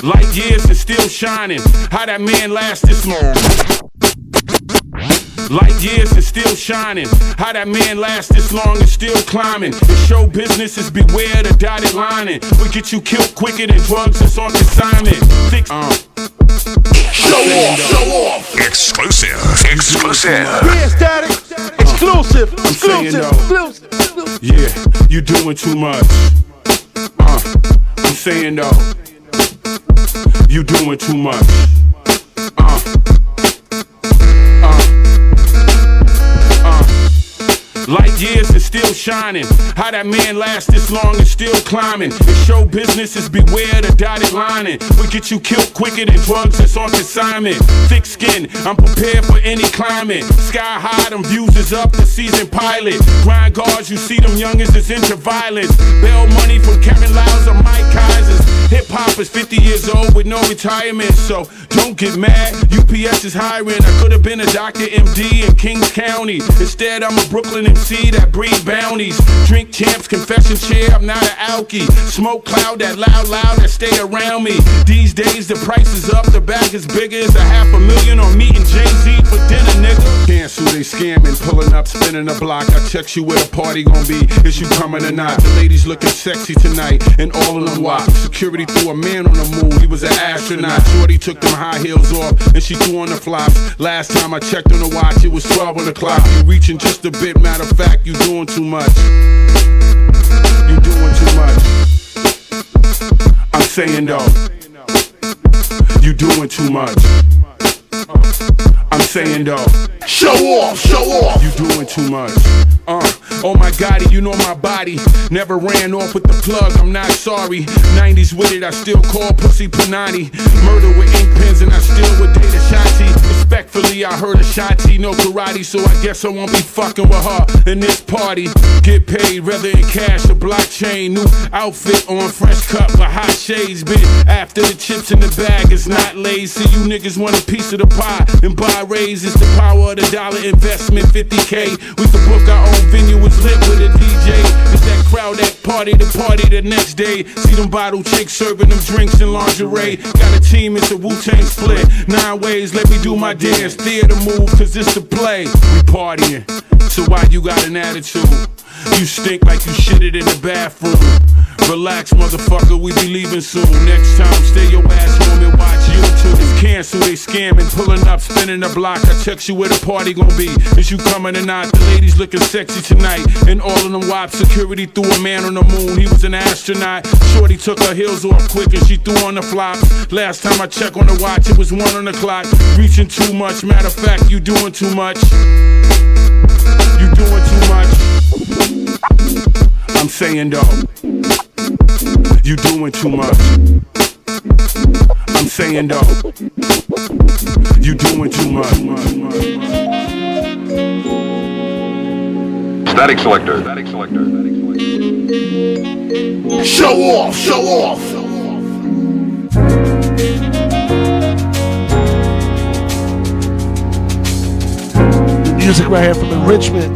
Light years and still shining. How that man last this long. Light years and still shining. How that man lasts this long and still climbing. The show business is beware the dotted lining. We get you killed quicker than drugs that's on consignment. Six, uh. Show off, show off. Exclusive, exclusive. Yeah, Statik. Exclusive. I'm saying Exclusive. Yeah, you doing too much. Uh, I'm saying though. You doing too much. Uh. Light years is still shining. How that man lasts this long and still climbing. In show business is beware the dotted lining. We get you killed quicker than drugs that's on consignment. Thick skin, I'm prepared for any climate. Sky high, them views is up, the season pilot. Grind guards, you see them youngins is into violence. Bail money from Kevin Liles or Mike Kysers. Hip hop is 50 years old with no retirement, so don't get mad. UPS is hiring. I could have been a doctor, MD in Kings County. Instead, I'm a Brooklyn MC that breed bounties. Drink champs, confession chair. I'm not an alkie. Smoke cloud that loud, loud that stay around me. These days, the price is up. The bag is bigger. It's a half a million on meeting Jay Z for dinner, nigga. Cancel, they scamming, pulling up, spinning the block. I check you where the party gon' be. Is you coming or not? The ladies looking sexy tonight, and all of them walk. Security threw a man on the moon. He was an astronaut. Shorty took them high heels off, and she threw on the flops. Last time I checked on the watch, it was 12 on the clock. You reaching just a bit. Matter of fact, you doing too much. You doing too much. I'm saying though, you doing too much. I'm saying though, show off, show off. You doing too much. Uh, oh my god, you know my body. Never ran off with the plug, I'm not sorry. 90s with it, I still call pussy Panani. Murder with ink pens, and I still would date a Shotzi. Respectfully, I heard a Shotzi, no karate, so I guess I won't be fucking with her in this party. Get paid, rather in cash or blockchain. New outfit on, fresh cut with hot shades. Been after the chips in the bag, it's not lazy. You niggas want a piece of the pie and buy raises. The power of the dollar investment, 50k. We can book our own venue, it's lit with a DJ. It's that crowd that party, the party the next day. See them bottle chicks serving them drinks in lingerie. Got a team, it's a Wu Tang split. Nine ways, let me do my dance. Theater move, cause it's the play. We partying, so why you got an attitude? You stink like you shitted in the bathroom. Relax, motherfucker, we be leaving soon. Next time, stay your ass home and watch YouTube. It's cancel, they scamming, pulling up, spinning the block. I text you where the party gon' be. Is you coming or not? The ladies looking sexy tonight. And all of them wop security threw a man on the moon. He was an astronaut. Shorty took her heels off quick and she threw on the flops. Last time I checked on the watch, it was one on the clock. Reaching too much. Matter of fact, you doing too much. You doing too much. I'm saying though, you doing too much. I'm saying though, you doing too much. Statik Selektah. Statik Selektah. Show off, show off. Music right here from Enrichment.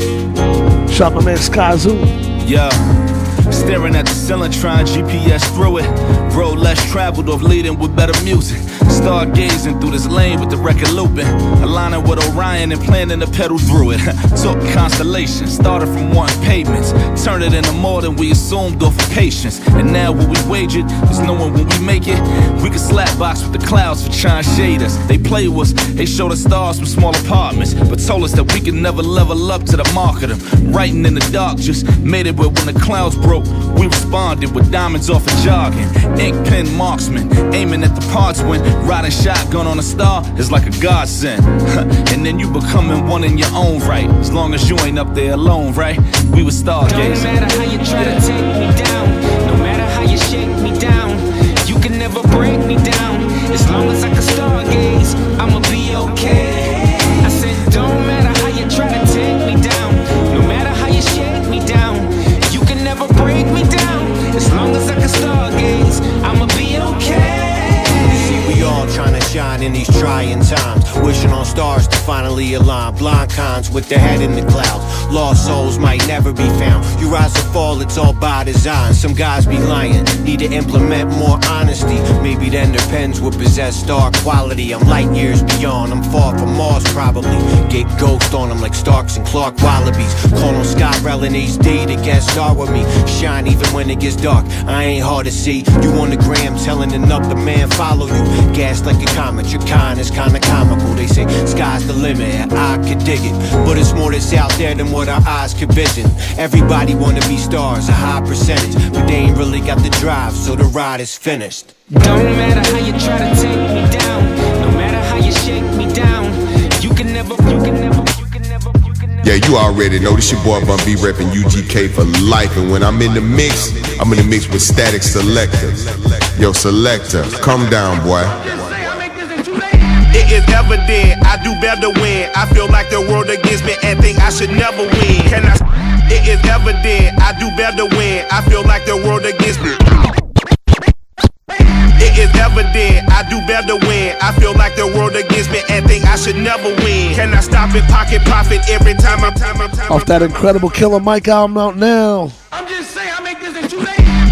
Shop my man Skyzoo. Yeah. Staring at the ceiling, trying GPS through it. Road less traveled off leading with better music. Stargazing through this lane with the record looping. Aligning with Orion and planning to pedal through it. [laughs] Took constellations, started from one pavements. Turned it into more than we assumed off of patience. And now what we wagered is knowing when we make it, we can slap box with the clouds for trying to shade us. They play us, they showed us stars from small apartments, but told us that we could never level up to the mark of them. Writing in the dark just made it where when the clouds broke, we responded with diamonds off of jogging. Ink pen marksman, aiming at the parts when riding shotgun on a star is like a godsend. [laughs] and then you becoming one in your own right, as long as you ain't up there alone, right? We were stargazing. No matter how you try to take me down, no matter how you shake me down, you can never break me down. As long as I can stargaze, in these trying times. Wishing on stars to finally align. Blind cons with their head in the clouds. Lost souls might never be found. You rise or fall, it's all by design. Some guys be lying, need to implement more honesty. Maybe then their pens will possess star quality. I'm light years beyond, I'm far from Mars probably. Get ghost on them like Starks and Clark Wallabees. Call on Skyrel and HD to guest star with me. Shine even when it gets dark, I ain't hard to see. You on the gram telling another man follow you. Gas like a comet, your kind is kinda comical. They say sky's the limit, and I could dig it. But it's more that's out there than what our eyes could vision. Everybody wanna be stars, a high percentage. But they ain't really got the drive, so the ride is finished. Don't matter how you try to take me down, no matter how you shake me down, you can never, you can never, you can never, you can never. Yeah, you already know this your boy Bun B reppin' UGK for life. And when I'm in the mix, I'm in the mix with Statik Selektah. Yo, Selektah, come down, boy. It is evident I do better when I feel like the world against me and think I should never win. Can I? It is evident I do better when I feel like the world against me. It is evident I do better when I feel like the world against me and think I should never win. Can I stop it, pocket profit every time I'm time I'm time Off that incredible Killer Mike album out now.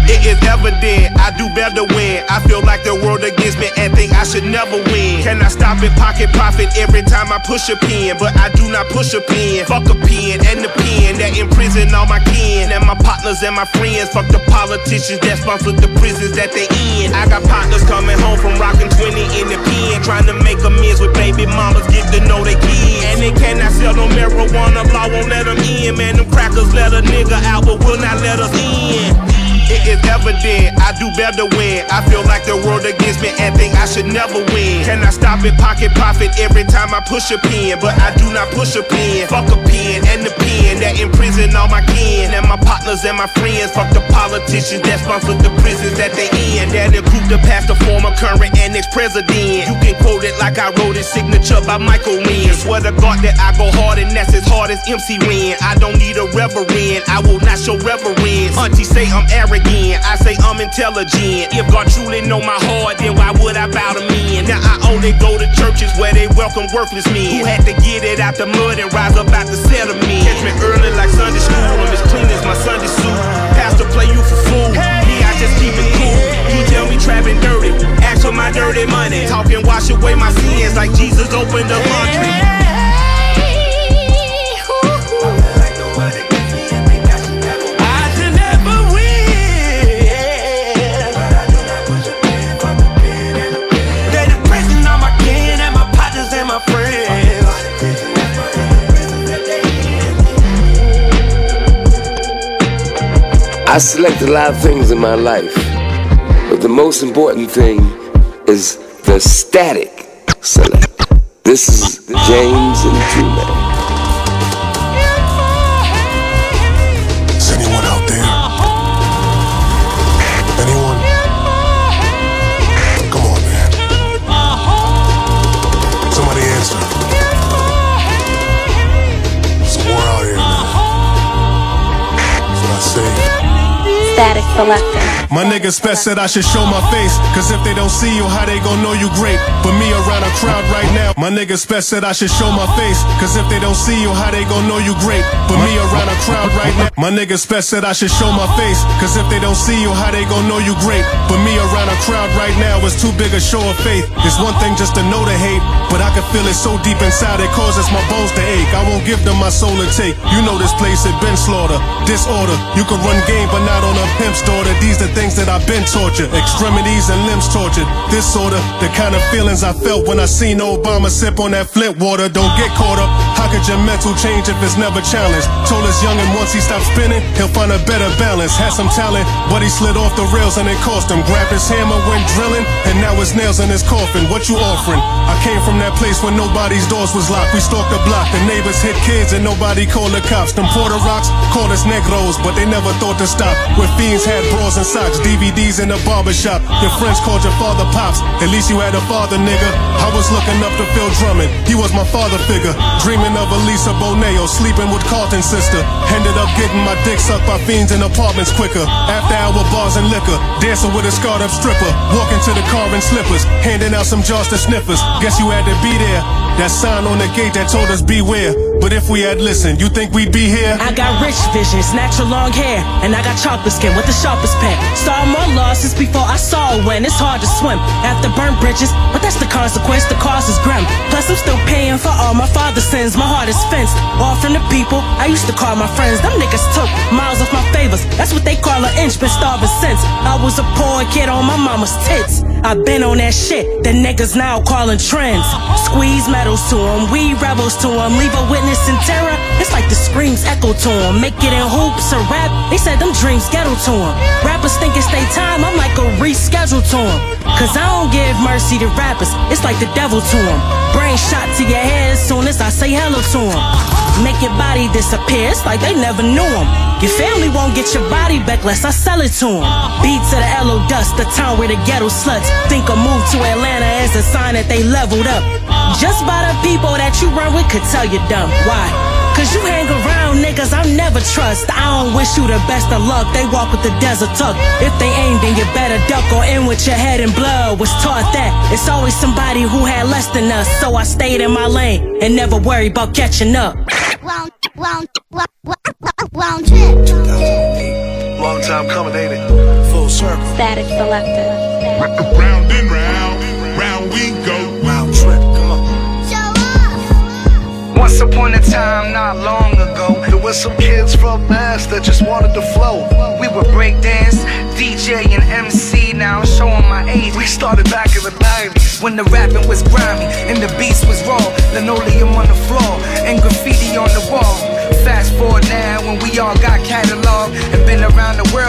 It is evident I do better when I feel like the world against me and think I should never win. Can I stop it, pocket profit every time I push a pen? But I do not push a pen. Fuck a pen and the pen that imprison all my kin and my partners and my friends. Fuck the politicians that sponsor the prisons that they in. I got partners coming home from rocking 20 in the pen, trying to make amends with baby mamas, get to know they kids. And they cannot sell no marijuana, law won't let them in. Man, them crackers let a nigga out, but will not let us in. It is evident I do better when I feel like the world against me and think I should never win. Can I stop it, pocket profit every time I push a pen? But I do not push a pen. Fuck a pen and the pen that imprison all my kin and my partners and my friends. Fuck the politicians that sponsor the prisons that they in. That include the past, the former, current, and ex-president. You can quote it like I wrote it, signature by Michael Wynn. Swear to God that I go hard and that's as hard as MC Ren. I don't need a reverend, I will not show reverence. Auntie say I'm arrogant, I say I'm intelligent. If God truly know my heart, then why would I bow to men? Now I only go to churches where they welcome worthless men who had to get it out the mud and rise up out the settlement. Catch me early like Sunday school, I'm as clean as my Sunday suit. Pastor play you for fool, me I just keep it cool. He tell me trapping dirty, ask for my dirty money. Talking wash away my sins like Jesus opened the laundry. I select a lot of things in my life, but the most important thing is the static select. This is the James and True Man. Statik Selektah. My nigga Spec said I should show my face. Cause if they don't see you, how they gon' know you great? But me around a crowd right now. My nigga Spec said I should show my face. Cause if they don't see you, how they gon' know you great? But me around a crowd right now. My nigga Spec said I should show my face. Cause if they don't see you, how they gon' know you great? But me around a crowd right now is too big a show of faith. It's one thing just to know the hate. But I can feel it so deep inside it causes my bones to ache. I won't give them my soul to take. You know this place it been slaughter, disorder. You can run game, but not on a pimp's daughter. These the things that I've been tortured. Extremities and limbs tortured. Disorder, the kind of feelings I felt when I seen Obama sip on that Flint water. Don't get caught up. How could your mental change if it's never challenged? Told us young and once he stopped spinning, he'll find a better balance. Had some talent, but he slid off the rails and it cost him. Grabbed his hammer, went drilling, and now his nails in his coffin. What you offering? I came from that place where nobody's doors was locked. We stalked the block. The neighbors hit kids and nobody called the cops. Them Porter rocks called us negros, but they never thought to stop. Where fiends had bras and socks, DVDs in the barbershop. Your friends called your father pops. At least you had a father, nigga. I was looking up to Phil Drummond. He was my father figure. Dreaming of Elisa Boneo, sleeping with Carlton's sister. Ended up getting my dick sucked by fiends in apartments quicker. After hour bars and liquor. Dancing with a scarred up stripper. Walking to the car in slippers. Handing out some jars to sniffers. Guess you had to be there. That sign on the gate that told us beware. But if we had listened, you think we'd be here? I got rich vision, natural long hair, and I got chocolate skin with the sharpest pen. Saw more losses before I saw a win. It's hard to swim after burnt bridges, but that's the consequence. The cost is grim. Plus, I'm still paying for all my father's sins. My heart is fenced. All from the people I used to call my friends. Them niggas took miles off my favors. That's what they call an inch. Been starving since I was a poor kid on my mama's tits. I've been on that shit. The niggas now calling trends. Squeeze medals to 'em, we rebels to 'em. Leave a witness in terror. It's like the screams echo to 'em. Make it in hoops or rap. They said them dreams ghetto to 'em. Rappers think it's they time. I'm like a reschedule to 'em. Cause I don't give mercy to rappers. It's like the devil to 'em. Brain shot to your head as soon as I say hello to 'em. Make your body disappear, it's like they never knew him. Your family won't get your body back lest I sell it to them. Beat to the LO dust, the town where the ghetto sluts think a move to Atlanta is a sign that they leveled up. Just by the people that you run with could tell you dumb. Why? Cause you hang around niggas I never trust. I don't wish you the best of luck. They walk with the desert tuck. If they aim, then you better duck or in with your head in blood. Was taught that it's always somebody who had less than us. So I stayed in my lane and never worried about catching up. Round, round, round, round, round trip. Long time coming, ain't it? Full circle. Statik Selektah. Round and round, round we go. Once upon a time, not long ago, there was some kids from Mass that just wanted to flow. We would breakdance, DJ and MC. Now I'm showing my age. We started back in the 90s when the rapping was grimy and the beats was raw. Linoleum on the floor and graffiti on the wall. Fast forward now when we all got catalog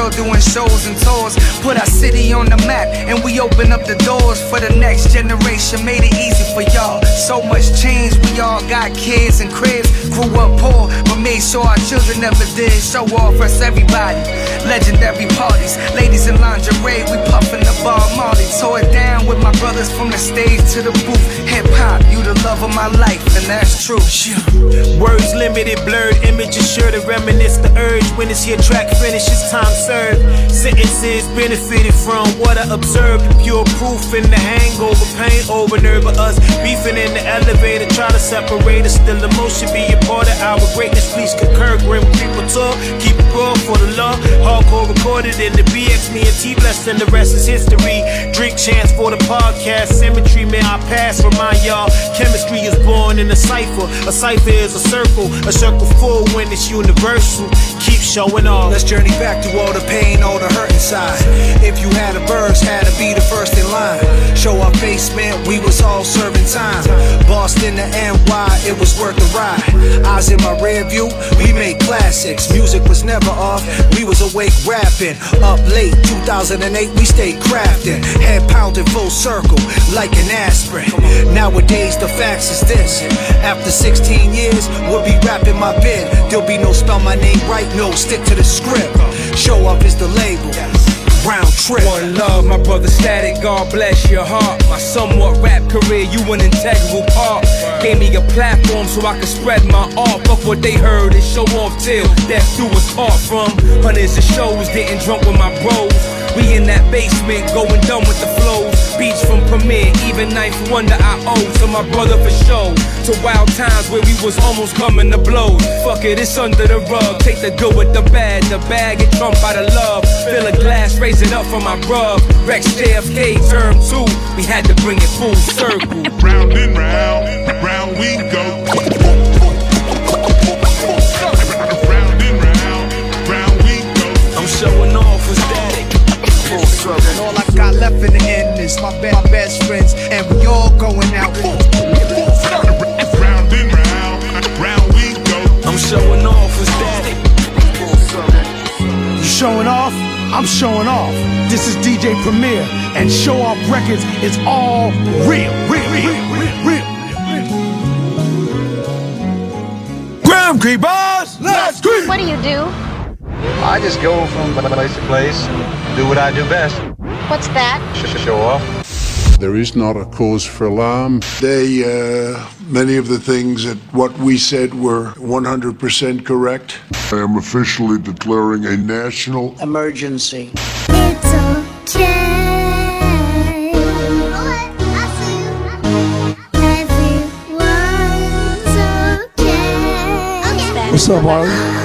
world doing shows and tours. Put our city on the map and we open up the doors for the next generation. Made it easy for y'all. So much change, we all got kids and cribs. Grew up poor, but made sure our children never did. Show off us everybody. Legendary parties, ladies in lingerie, we puffin' the bar Molly. Tore it down with my brothers from the stage to the booth. Hip hop, you the love of my life, and that's true. Words limited, blurred images sure to reminisce the urge when it's your track finishes, time served. Sentences benefited from what I observed. Pure proof in the hangover, pain over nerve of us. Beefing in the elevator, trying to separate us. Still emotion be a part of our greatness. Please concur, grim people talk. Keep it raw for the law. Hardcore recorded in the BX, me and T blessed, and the rest is history. Drink chance for the podcast. Symmetry, may I pass? Remind y'all, chemistry is born in a cipher. A cipher is a circle, a circle full when it's universal. Keep showing off. Let's journey back to all the pain, all the hurt inside. If you had a burst, had to be the first in line. Show our basement, we was all serving time. Boston to NY, it was worth the ride. Eyes in my rear view, we made classics. Music was never off, we was awake rapping. Up late, 2008, we stayed crafting. Head pounding full circle, like an aspirin. Nowadays, the facts is this. After 16 years, we'll be rapping my bid. There'll be no spell my name right, no, stick to the script. Show up is the label. Round trip. One love, my brother Statik, God bless your heart. My somewhat rap career, you an integral part. Gave me a platform so I could spread my art. Fuck what they heard and show off till death do us part from. Hundreds of shows, getting drunk with my bros. We in that basement, going dumb with the flows. Beats from Premier, even Ninth Wonder I owe to my brother for show. To wild times where we was almost coming to blows. Fuck it, it's under the rug. Take the good with the bad, the bag and trump out of love. Fill a glass, raise it up for my brub. Reks JFK, term two. We had to bring it full circle. Round and round, round we go. Full. And all I got left in the end is my, be- my best friends, and we all going out. Round and round, round we go. I'm showing off with Statik. Full circle. You showing off? I'm showing off. This is DJ Premier, and Show Off Records is all real, real, real, real, real. Graham Creepers, let's creep. What do you do? I just go from place to place, and do what I do best. What's that? Show off. There is not a cause for alarm. They, uh, many of the things that what we said were 100% correct. I am officially declaring a national Emergency. It's okay. Okay. What's up, Harley?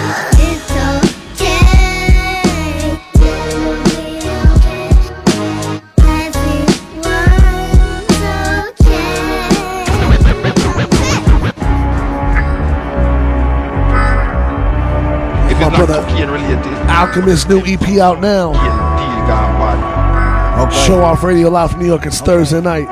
Alchemist new EP out now. Show off radio live from New York. It's Thursday night.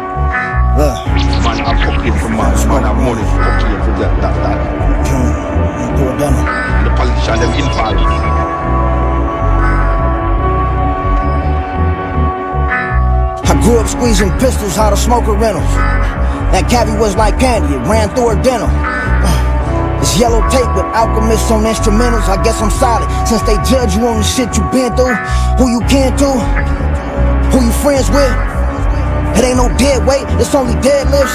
I grew up squeezing pistols out of smoker rentals. That cavi was like candy, it ran through her dental. Yellow tape with alchemists on instrumentals. I guess I'm solid. Since they judge you on the shit you been through, who you can to, who you friends with. It ain't no dead weight, it's only deadlifts.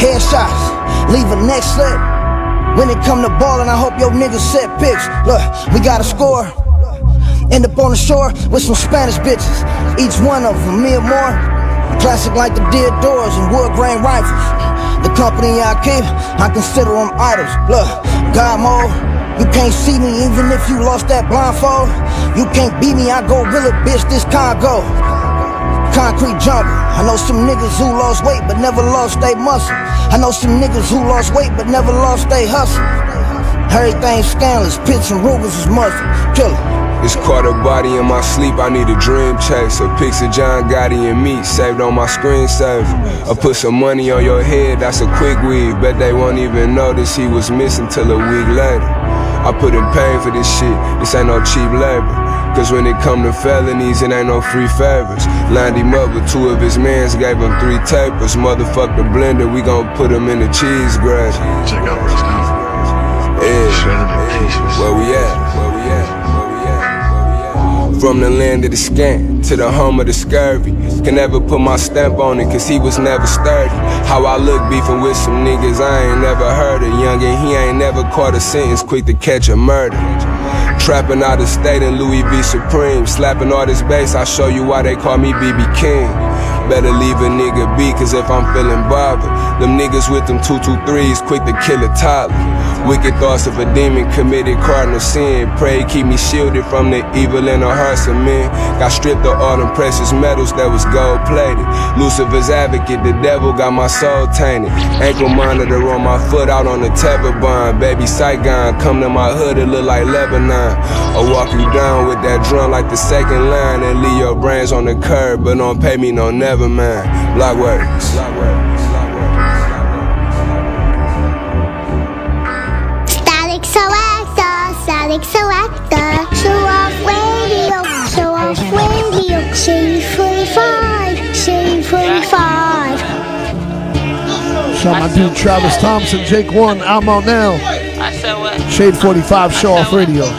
Headshots, leave a neck slip. When it come to ballin', I hope your niggas set picks. Look, we got a score. End up on the shore with some Spanish bitches. Each one of them, me or more. Classic like the dead doors and wood grain rifles. The company I keep, I consider them idols. Look, God mode. You can't see me even if you lost that blindfold. You can't beat me, I go real bitch, this Congo. Concrete jungle. I know some niggas who lost weight but never lost they muscle. I know some niggas who lost weight but never lost they hustle. Everything scandalous, pits and Rugers is muscle. Killer. It's caught a body in my sleep, I need a dream chaser. Pics of John Gotti and me saved on my screensaver. I put some money on your head, that's a quick weave. Bet they won't even notice he was missing till a week later. I put in pain for this shit, this ain't no cheap labor. Cause when it come to felonies, it ain't no free favors. Lined him up with two of his mans, gave him three tapers. Motherfuck the blender, we gon' put him in the cheese grater. Check out where it's now. Yeah. Where we at? Where we at? From the land of the scant to the home of the scurvy. Can never put my stamp on it, cause he was never sturdy. How I look beefing with some niggas I ain't never heard of. Young and he ain't never caught a sentence, quick to catch a murder. Trapping out of state in Louis V Supreme. Slapping all this bass, I show you why they call me BB King. Better leave a nigga be, cause if I'm feeling bothered, them niggas with them 223s quick to kill a toddler. Wicked thoughts of a demon committed cardinal sin. Pray keep me shielded from the evil in the hearts of men. Got stripped of all them precious metals that was gold plated. Lucifer's advocate, the devil got my soul tainted. Ankle monitor on my foot out on the tether bond. Baby Saigon, come to my hood, it look like Lebanon. I'll walk you down with that drum like the second line and leave your brains on the curb, but don't pay me no never mind. Block words. Block words. Selector, Statik Selektah. Show off radio, show off radio. Shady 45, shady 45. Shout out my dude Travis Thompson, Jake One, I'm out now. I said what? Shade 45 Show Off Radio. [laughs]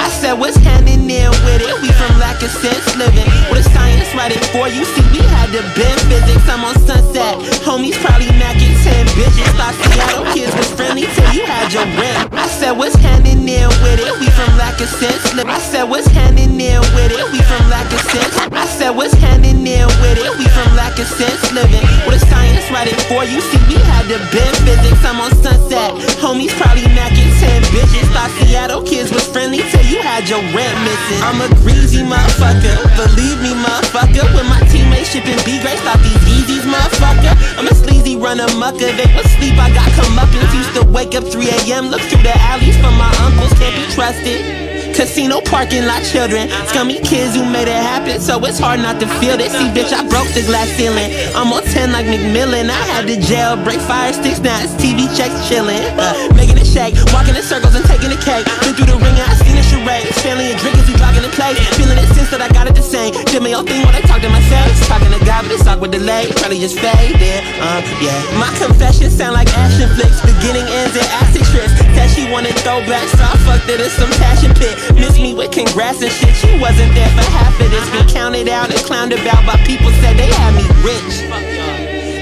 I said what's happening there with it? We from lack of sense living. With a science right for you. See, we had to bend physics. I'm on sunset. Homies probably macking 10 bitches. Thought Seattle kids was friendly till you had your rent. I said what's happening there with it? We from lack of sense. I said what's happening there with it? We from lack of sense. I said what's happening there with it? We from lack of sense living. With a science it for you. See, we had to bend physics. I'm on sunset. Homies probably macking 10 bitches. Thought Seattle kids was friendly till you had your rent missing. I'm a greasy motherfucker. Believe me, motherfucker. When my teammates shipping B grades, thought these Yeezys, motherfucker. I'm a sleazy runner mucker. They was sleep, I got come up and used to wake up 3 a.m. Look through the alleys for my uncles, can't be trusted. Casino parking lot children, scummy kids who made it happen, so it's hard not to feel this. See, bitch, I broke the glass ceiling. I'm on 10 like McMillan. I had to jail, break fire sticks, now it's TV checks chillin'. Uh, making a shake, walking in circles and taking a cake. Been through the ring I seen a charade. Family and drinkers who jogging in place. Feeling it since that I got it the same. Did my thing when I talk to my face. Talking to God, but it's awkward delay. Probably just faded. Uh, yeah. My confessions sound like action flicks. Beginning ends and acid trips. Said she wanted throwbacks, so I fucked it in some passion pit. Miss me with congrats and shit. She wasn't there for half of this. Been counted out and clowned about by people said they had me rich.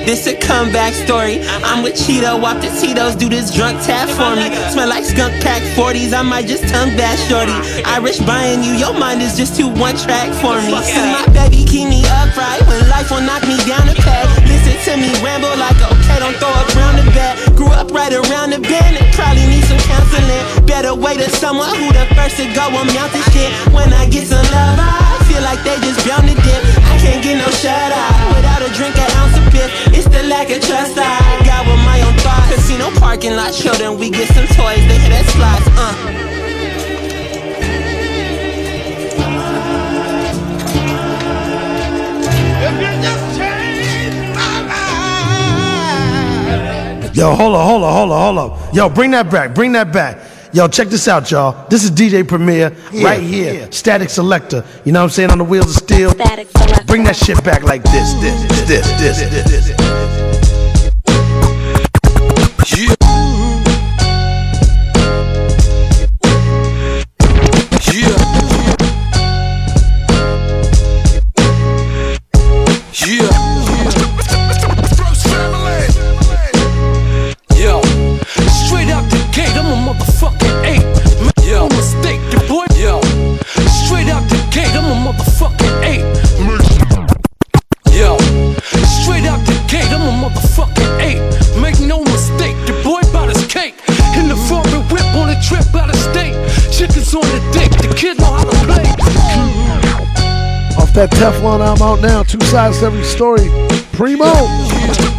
This a comeback story. I'm with Cheeto, off the Tito's, do this drunk tap for me. Smell like skunk pack 40s, I might just tongue bash shorty. Irish buying you, your mind is just too one track for me. See my baby keep me upright when life will knock me down a peg. Listen to me ramble like okay, don't throw up round the bed. Grew up right around the bend and probably need some counseling. Better wait to someone who the first to go on mountain shit. When I get some love, I feel like they just bound to dip. Can't get no shut eye without a drink, an ounce of piff. It's the lack of trust I got with my own thoughts. Casino parking lot children, we get some toys, they hit that uh. Yo, hold on, hold on, hold on, hold on. Yo, bring that back, bring that back. Yo, check this out, y'all. This is DJ Premier right here. Statik Selektah. You know what I'm saying? On the wheels of steel. Bring that shit back like this, this, this, this, this, this. That Teflon I'm out now. Two sides to every story. Primo.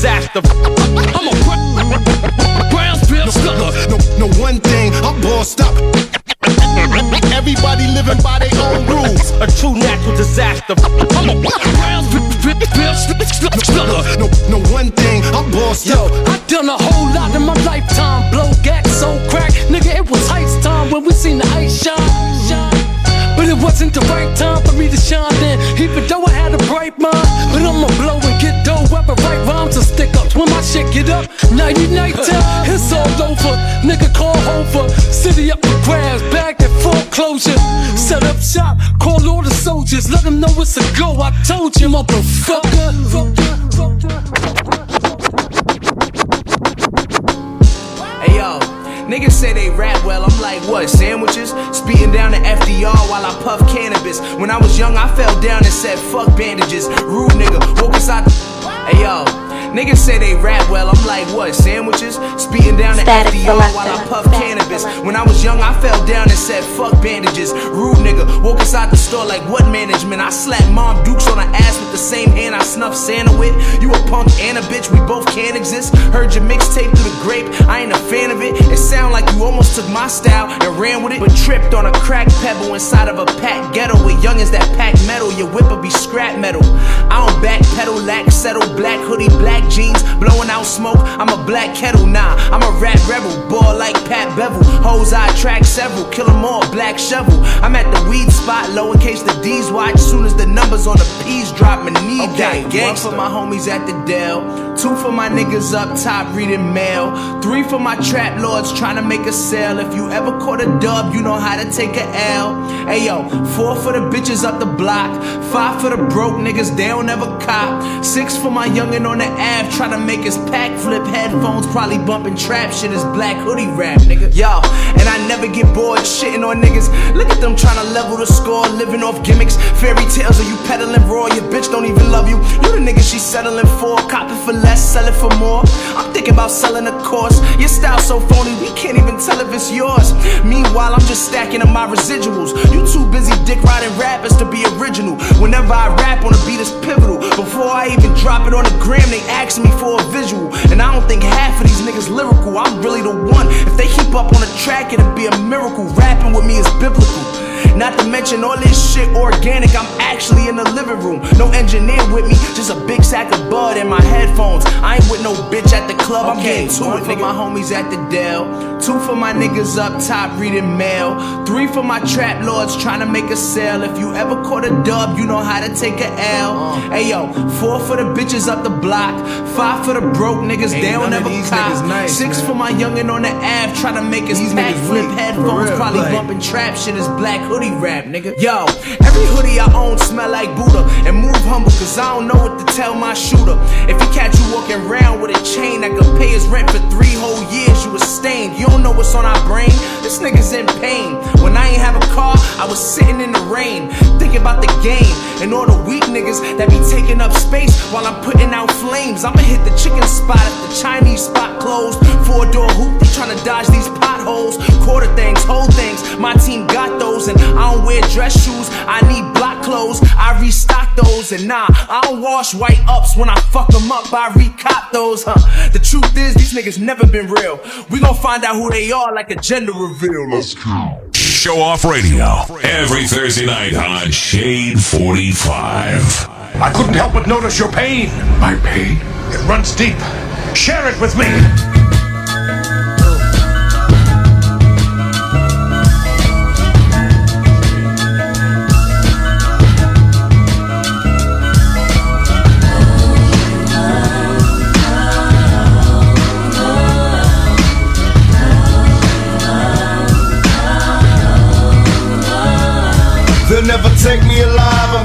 Disaster. Over. Nigga, call. City up for grabs, bagged at foreclosure. Set up shop, call all the soldiers. Let them know it's a go. I told you, motherfucker. Hey yo, niggas say they rap well. I'm like, what? Sandwiches? Speeding down the FDR while I puff cannabis. When I was young, I fell down and said, fuck bandages. Rude nigga, woke inside the. Hey yo. Niggas say they rap well, I'm like, what, sandwiches? Speeding down the FDR while I puff cannabis. When I was young, I fell down and said, fuck bandages. Rude nigga, woke inside the store like, what management? I slapped mom dukes on her ass with the same hand I snuffed Santa with. You a punk and a bitch, we both can't exist. Heard your mixtape through the grape, I ain't a fan of it. It sound like you almost took my style and ran with it, but tripped on a crack pebble inside of a packed ghetto with youngins that pack metal. Your whip'll be scrap metal. I don't backpedal, lack settle, black hoodie, black jeans, blowing out smoke. I'm a black kettle, nah. I'm a rap rebel, ball like Pat Bevel. Hoes I attract several, kill 'em all, black shovel. I'm at the weed spot, low in case the D's watch. Soon as the numbers on the P's drop, my knee okay, down. One for my homies at the Dell, two for my niggas up top reading mail, three for my trap lords trying to make a sale. If you ever caught a dub, you know how to take a L. Hey yo, four for the bitches up the block, five for the broke niggas, they don't ever cop. Six for my youngin' on the Ave trying to make his pack flip headphones, probably bumping trap shit. His black hoodie rap, nigga. Yo, and I never get bored shitting on niggas. Look at them trying to level the score, living off gimmicks, fairy tales. Are you peddling raw? Your bitch don't even love you. You the nigga she settling for, cop it for less, sell it for more. I'm thinking about selling a course. Your style so phony, we can't even tell if it's yours. Meanwhile, I'm just stacking up my residuals. You too busy dick riding rappers to be original. Whenever I rap on a beat, it's pivotal. Before I even drop it on the gram, they ask me for a visual. And I don't think half of these niggas lyrical. I'm really the one. If they keep up on the track, it'll be a miracle. Rapping with me is biblical. Not to mention all this shit organic. I'm actually in the living room. No engineer with me, just a big sack of bud in my headphones. I ain't with no bitch at the club. I'm getting to one it, for nigga. my homies at the Dell, two for my niggas up top reading mail, three for my trap lords trying to make a sale. If you ever caught a dub, you know how to take a L. Uh. Hey yo, four for the bitches up the block, five for the broke niggas, they don't ever cop. nice, Six man. for my youngin' on the Ave trying to make his niggas flip weak, headphones, real, probably like- bumping trap shit. His black hoodie rap, nigga. Yo, every hoodie I own smell like Buddha. And move humble, cause I don't know what to tell my shooter. If he catch you walking around with a chain that could pay his rent for three whole years, you a stained. You don't know what's on our brain. This nigga's in pain. When I ain't have a car, I was sitting in the rain, thinking about the game. And all the weak niggas that be taking up space while I'm putting out flames. I'ma hit the chicken spot if the Chinese spot closed. Four door hoop, restock those, and nah, I don't wash white ups when I fuck them up. I recop those, huh? The truth is, these niggas never been real. We gon' find out who they are like a gender reveal. Let's go. Show Off Radio every Thursday night on Shade 45. I couldn't help but notice your pain. My pain? It runs deep. Share it with me.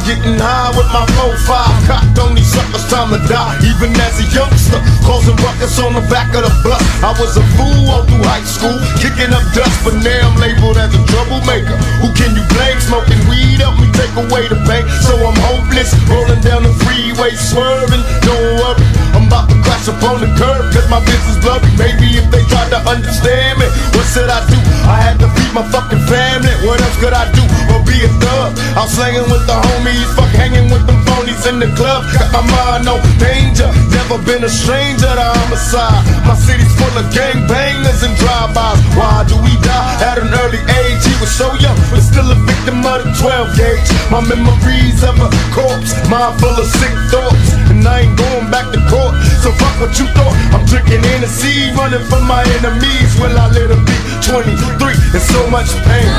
Getting high with my 4-5. Cocked on these suckers, time to die. Even as a youngster, causing ruckus on the back of the bus. I was a fool all through high school, kicking up dust, but now I'm labeled as a troublemaker. Who can you blame? Smoking weed help me take away the pain. So I'm hopeless, rolling down the freeway, swerving. Don't worry, I'm about to crash up on the curb, cause my business blurry. Maybe if they tried to understand me, what should I do? I had to feed my fucking family. What else could I do? Or be a thug? I'm slanging with the homies, fuck hanging with them phonies in the club. Got my mind on danger, never been a stranger to homicide. My city's full of gang bangers and drive-bys. Why do we die at an early age? He was so young, but still a victim of the 12 gauge. My memories of a corpse, mind full of sick thoughts, I ain't going back to court. So fuck what you thought. I'm drinking in the sea, running from my enemies. Will I let it be 23 and so much pain?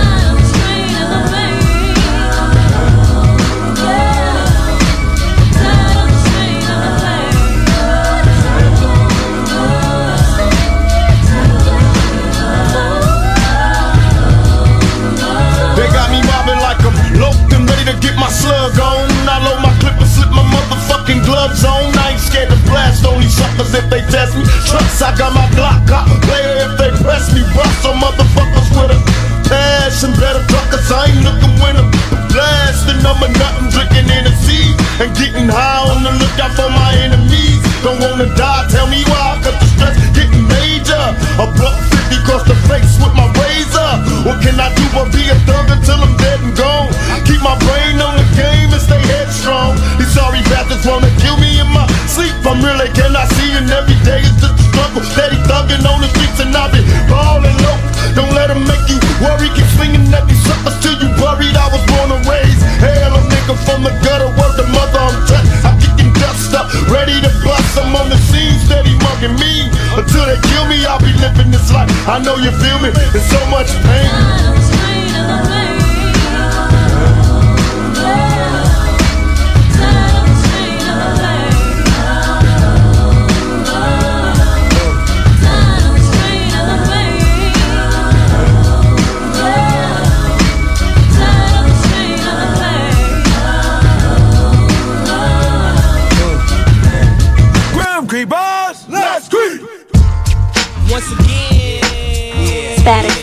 Gloves on. I ain't scared to blast on these suckers if they test me. Trust, I got my Glock out. Player if they press me. Bust some motherfuckers with a passion. Better truckers, I ain't looking I'm blasting. I'm a nut in the sea and getting high on the lookout for my enemies. Don't wanna die, tell me why, cause the stress getting major. A buck 50 across the face with my razor. What can I do but be a thug until I'm dead and gone? Keep my brain sleep. I'm cannot see and every day is just a struggle. Steady thugging on the streets and I've been balling low. Don't let them make you worry. Keep swinging at these suckers till you worried. I was born and raised. Hell, a nigga from the gutter. Word the mother, I'm touched. I'm kicking dust up, ready to bust. I'm on the scene, steady mugging me. Until they kill me, I'll be living this life. I know you feel me. There's so much pain.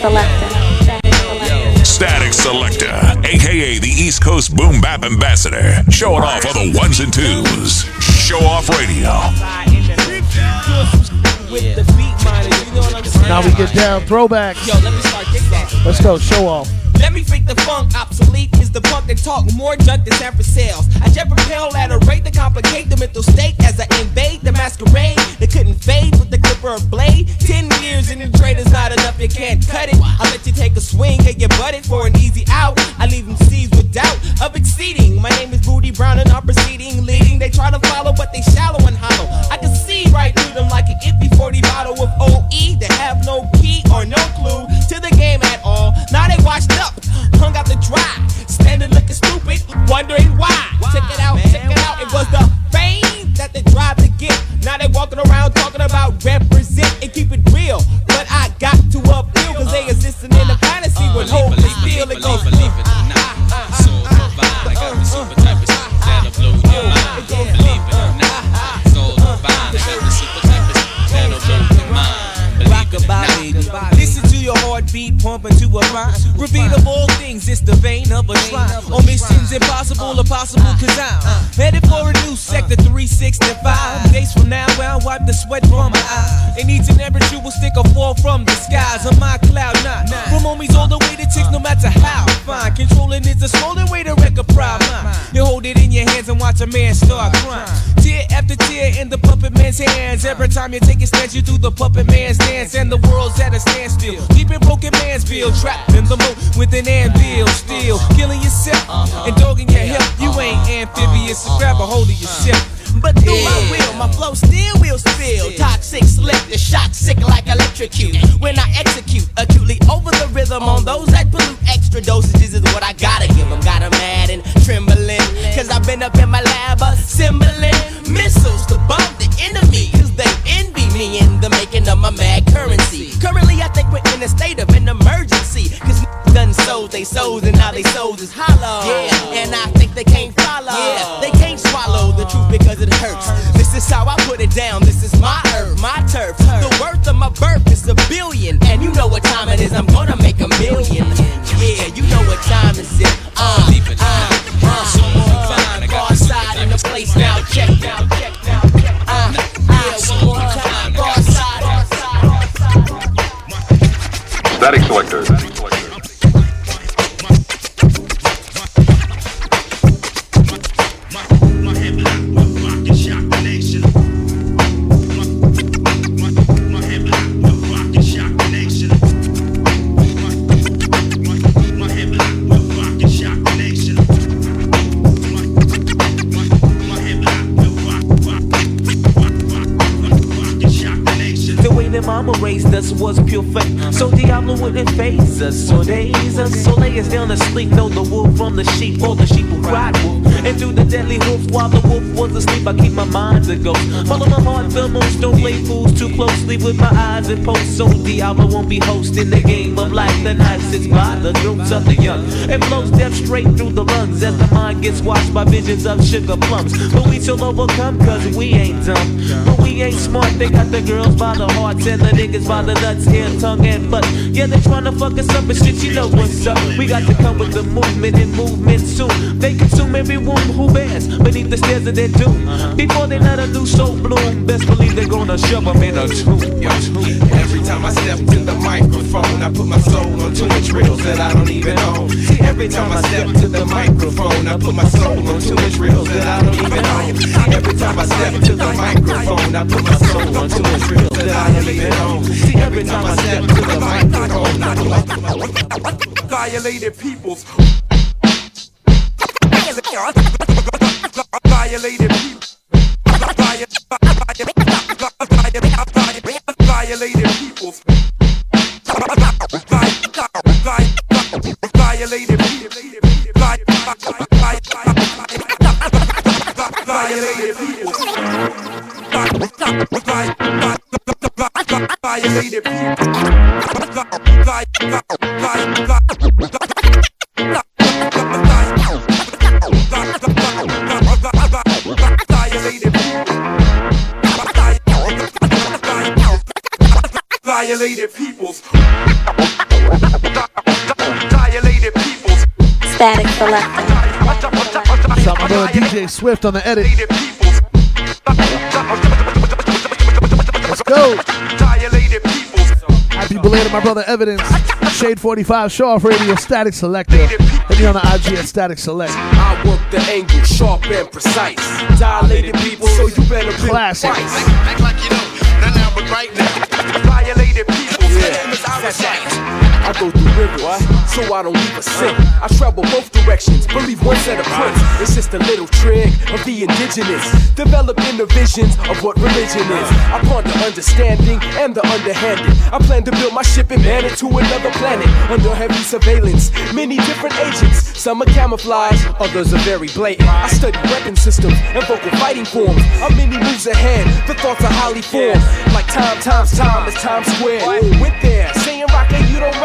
Selektah. Statik Selektah, aka the East Coast Boom Bap Ambassador, showing off all the ones and twos. Show Off Radio. with the Beatminerz, you know what I'm saying? Now we get down throwback. Yo, let me start this off. Let's go, show off. Let me freak the funk, obsolete is the punk that talk more junk than San sales. I jet propel at a rate to complicate the mental state as I invade the masquerade. They couldn't fade with the clipper blade. Ten years in the trade is not enough, you can't cut it. I let you take a swing and get butted for an easy out. I leave them seized with doubt of exceeding. My name is Booty Brown and I'm proceeding, leading. They try to follow, but they shallow and hollow. I can see right through them like an iffy 40 bottle of OE. They have no key or no clue to the game at all. Now they watch up, wondering why. why check it out, man, check it out. It was the fame that they tried to get. Now they walking around talking about represent and keep it real. But I got to appeal cause they existing in a fantasy uh, with hope and steel and goes. Believe it or not, so divine. I got the super type of shit that'll blow your mind. Believe it or not, so divine. I got the super type of shit that'll blow your mind. Believe it or not, Listen to your heartbeat pumping to a rhyme. Reveal it's the vein of a shrine. On missions impossible or possible, cause I'm headed for a new sector 365. Days from now, I'll wipe the sweat from my eyes. And each and every true will stick or fall from the skies on my cloud nine. From homies all the way to chicks, no matter how fine. Controlling is a swollen way to wreck a proud mind. You hold it in your hands and watch a man start crying. Tear after tear in the puppet man's hands. Every time you take a stance, you do the puppet man's dance. And the world's at a standstill. Deep in broken man's field, trapped in the moat with an anvil. Still killing yourself and dogging your hip. You ain't amphibious, so grab a hold of yourself. But through my will, my flow still will spill. Toxic, slick, the shock sick like electrocute. When I execute acutely over the rhythm on those that pollute, extra dosages is what I gotta give them. Got 'em mad and trembling. Cause I've been up in my lab assembling missiles to bomb the enemy. Cause they envy me in the making of my mad currency. Currently, I think we're in a state of an emergency. Cause done sold they souls and now they souls is hollow. Yeah, and I think they can't follow. Yeah, they can't swallow the truth because it hurts. This is how I put it down. This is my earth, my turf. The worth of my birth is a billion. And you know what time it is. I'm gonna make a million. Yeah, you know what time is it. Uh, uh, uh, Pharcyde in the place now. Check now. Uh, time. Side. Statik Selektah. Us was pure fate. So Diablo wouldn't phase us or daze us. So lay us down to sleep. Know the wolf from the sheep, or the sheep who cried wolf. And through the deadly hoof while the wolf was asleep, I keep my mind to go. Follow my heart, the most don't play fools too closely with my eyes and post. So Diablo won't be hosting the game of life. The night sits by the throats of the young. And blows death straight through the lungs as the mind gets washed by visions of sugar plums. But we still overcome cause we ain't dumb. But ain't smart, they got the girls by the hearts and the niggas by the nuts, hair, tongue, and butt. Yeah, they tryna fuck us up and shit, you know what's up. We got to come with the movement and movement soon. They consume every womb who bears beneath the stairs of their doom. Before they let a new soul bloom, best believe they're gonna shove them in a tomb. Time I step to the microphone, I put my soul on two inch reels that I don't even own. Every time I step to the microphone, I put my soul on two inch reels that I don't even own. Every time I step to the microphone, I put my soul on two inch reels that I don't even own. Every time I step to the microphone, I put my Dilated Peoples. Violated people. Violated Dilated Peoples. Dilated Peoples. Statik Selektah. Shout my brother DJ Swift on the edit. Belated, my brother Evidence. Shade 45, show off radio, Statik Selektah. Hit me on the IG at Static Select. I work the angle sharp and precise. Dilated people, so you better be Classic. Act like you know, not now, but right now. Violated people, yeah. I go through rivers, so I don't leave a scent. I travel both directions, believe one set of prints. It's just a little trick of the indigenous. Developing the visions of what religion is. I ponder understanding and the underhanded. I plan to build my ship and man it to another planet under heavy surveillance. Many different agents, some are camouflage, others are very blatant. I study weapon systems and vocal fighting forms. I'm many moves ahead, the thoughts are highly formed. Like time times time is Times Square. Went there, saying rocket, you don't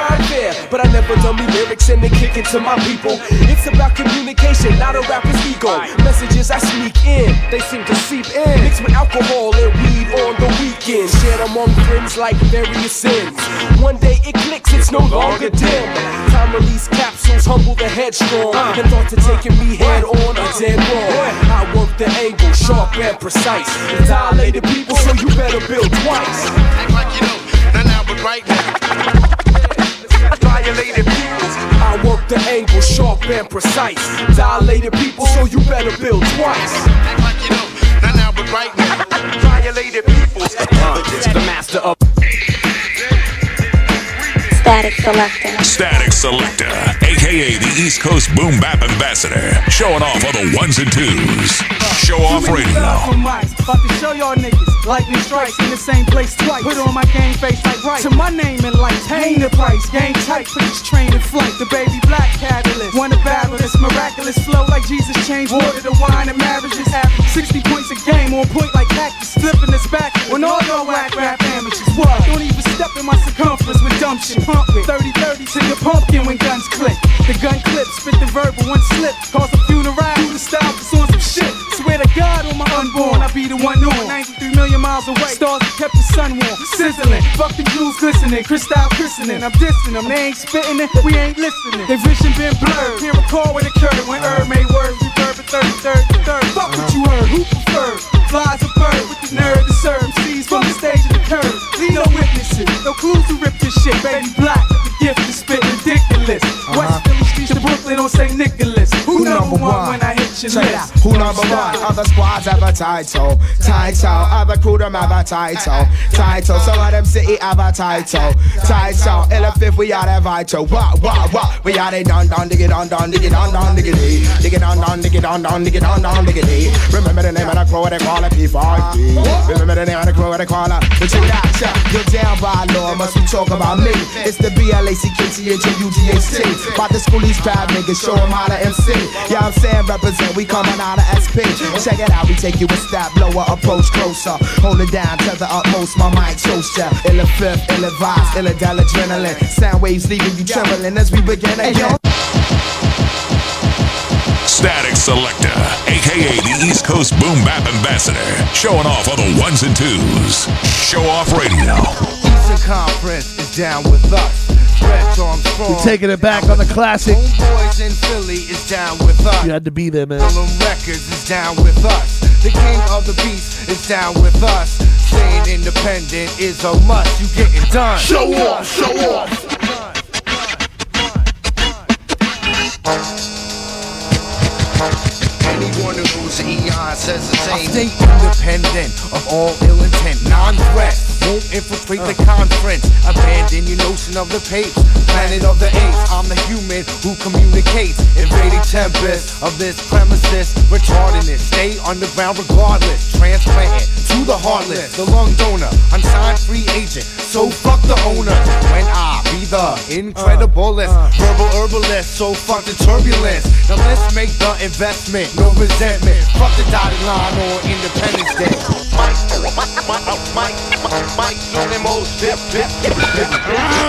But I never dummy lyrics and they kick it to my people. It's about communication, not a rapper's ego. Messages I sneak in, they seem to seep in. Mixed with alcohol and weed on the weekend. shared among friends like various sins. One day it clicks, it's no longer dim. Time release capsules, humble the headstrong, and thought to taking me head on a dead wrong. I work the angle, sharp and precise. Dilated people, so you better build twice. Act like you know, now now, but right now. Violated people. I work the angle, sharp and precise. Dilated people, so you better build twice. Like you know, now now, but right now. Violated people. the master of Statik Selektah. Statik Selektah, aka the East Coast Boom Bap Ambassador, showing off on the ones and twos. Show off radio. About to show y'all niggas. Lightning strikes in the same place twice. Put on my game face like right. To my name and lights. Hang the price. Game tight. Put this train in flight. The baby black catalyst. Wanna battle this miraculous flow like Jesus changed water to wine and marriages. Have 60 points a game on point like cactus. Flipping this back when all y'all whack rap amateurs. What? Don't even step in my circumference with dumb shit. Pump it. 30 30 to your pumpkin when guns click. The gun clip. Spit the verbal. One slip. Cause a funeral. The style. It's on some shit. Swear to God on my unborn. I be the one on. 93 million miles away. Stars that kept the sun warm. Sizzling. Fuck the jewels glistening. Crystal christening. I'm dissing them. They ain't spitting it. We ain't listening. Their vision been blurred. Can't recall it occurred. When Herb made words. Reverb at 33rd. Third. Fuck what you heard. Who preferred? Flies a bird with the nerve to serve. Sees from the stage of the curb. Leave no witnesses. No clues to rip this shit. Baby black. The gift is spit ridiculous. Uh-huh. West Philly streets to Brooklyn on St. Nicholas. Who number one when I list? Who number one? Other squads have a title. Title. Other crew them have a title. Title. Some of them city have a title. Title. Elephant, we are the vital. What, what, what? We are the down, down, dig it down, down, dig it down, down, dig it dee. Dig it down, down, dig it down, down, dig it down, down, dig it dee. Remember the name of the crew, they call it, P5D. Remember the name of the crew, they call it. But check it out. You're down by law, must we talk about me? It's the B-L-A-C-K-T-H-O-U-G-H-T. About the school, these bad niggas, show 'em how to MC. Yeah, I'm saying represent, we coming out of SP. Check it out, we take you a step lower, approach closer. Hold it down to the utmost, my mind toaster. Ill fifth, ill advised, ill adrenaline. Sound waves leaving you trembling as we begin again. Statik Selektah, aka the East Coast Boom Bap Ambassador, showing off on the ones and twos. Show off radio. Eastern Conference is down with us. We're taking it back on the classic. Homeboys in Philly is down with us. You had to be there, man. Harlem Records is down with us. The king of the beast is down with us. Staying independent is a must. You getting done. Show off, show off. Anyone who knows Eon says the same. I stay independent of all ill intent, non-threat. Won't infiltrate the conference. Abandon your notion of the page. Planet of the apes. I'm the human who communicates. Invading tempest of this premises. Retarding it. Stay underground regardless. Transplanting to the heartless. The lung donor. Unsigned free agent. So fuck the owner. When I be the incrediblest. Uh, uh. Verbal herbalist. So fuck the turbulence. Now let's make the investment. No resentment. Fuck the dotted line on Independence Day.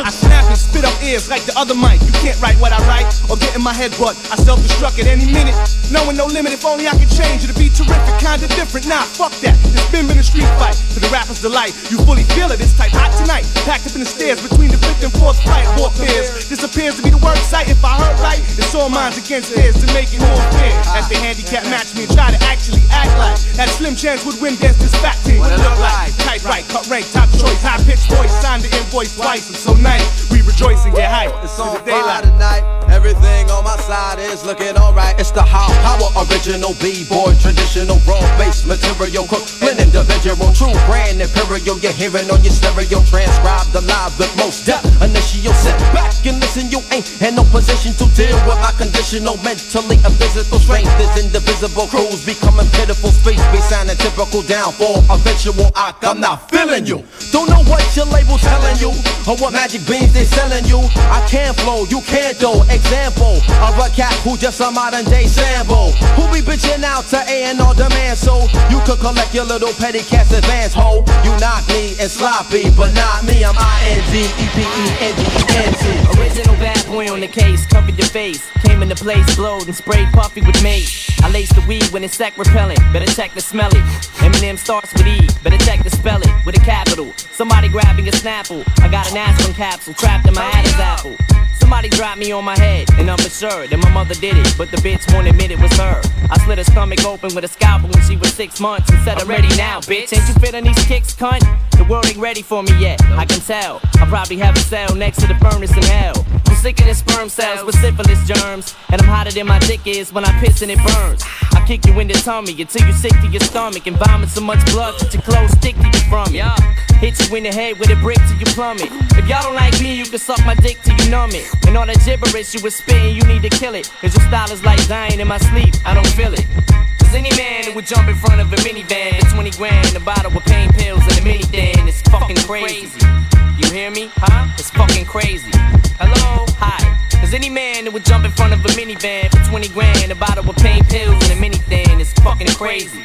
I snap and spit up ears like the other mic. You can't write what I write or get in my head, but I self-destruct at any minute. Knowing no limit, if only I could change it to be terrific, kinda different. Nah, fuck that. It's been been a street fight to the rapper's delight. You fully feel it, it's type hot tonight. Packed up in the stairs between the fifth and fourth flight. Warfares. This appears to be the work site. If I heard right, it's all minds against theirs to make it more fair. As they handicap match me and try to actually act like that slim chance would win against this fat team. What it look like? Tight right, cut rank, top choice, high pitched voice, signed the invoice twice. I'm so nice. We rejoice and get hype. It's on fire tonight. Everything on my side is looking alright. It's the high power original B-boy, traditional raw bass material, Crooklyn individual, true brand imperial. You're hearing on your stereo, transcribe the alive with most depth. Initial sit back and listen. You ain't in no position to deal with my conditional, mentally and physical strength This indivisible. Crews becoming pitiful, space be sounding typical downfall. Eventual, I, I'm not feeling you. Don't know what your label telling you or what magic beans they selling you. I can flow, you can't though. Example of a cat who just a modern day sample. Who be bitching out to A&R demand so you could collect your little petty cash advance ho. You knock me and sloppy, but not me. I'm I-N-D-E-P-E-N-D-E-N-T. Original bad boy on the case, cover your face. Came in the place blowed and sprayed puffy with mace. I laced the weed when it's sec repellent, better check the smell it. Eminem starts with E, better check the spell it with a capital. Somebody grabbing a snapple. I got an aspirin capsule trapped in my oh, Adam's apple. Somebody dropped me on my head, and I'm for sure that my mother did it, but the bitch won't admit it was her. I slit her stomach open with a scalpel when she was six months and said, I'm ready now, bitch. Ain't you feeling these kicks, cunt? The world ain't ready for me yet, I can tell. I probably have a cell next to the furnace in hell. Than sperm cells with syphilis germs, and I'm hotter than my dick is when I piss and it burns. I kick you in the tummy until you're sick to your stomach and vomit so much blood that your clothes stick to you from it. Hit you in the head with a brick till you plummet. If y'all don't like me, you can suck my dick till you numb it. And all that gibberish you was spitting, you need to kill it. Cause your style is like dying in my sleep, I don't feel it. Cause any man that would jump in front of a minivan for 20 grand, a bottle with pain pills and a mini thing, it's fucking crazy. You hear me? Huh? It's fucking crazy. Hello? Hi. Cause any man that would jump in front of a minivan for 20 grand, a bottle with pain pills and a mini thing, it's fucking crazy.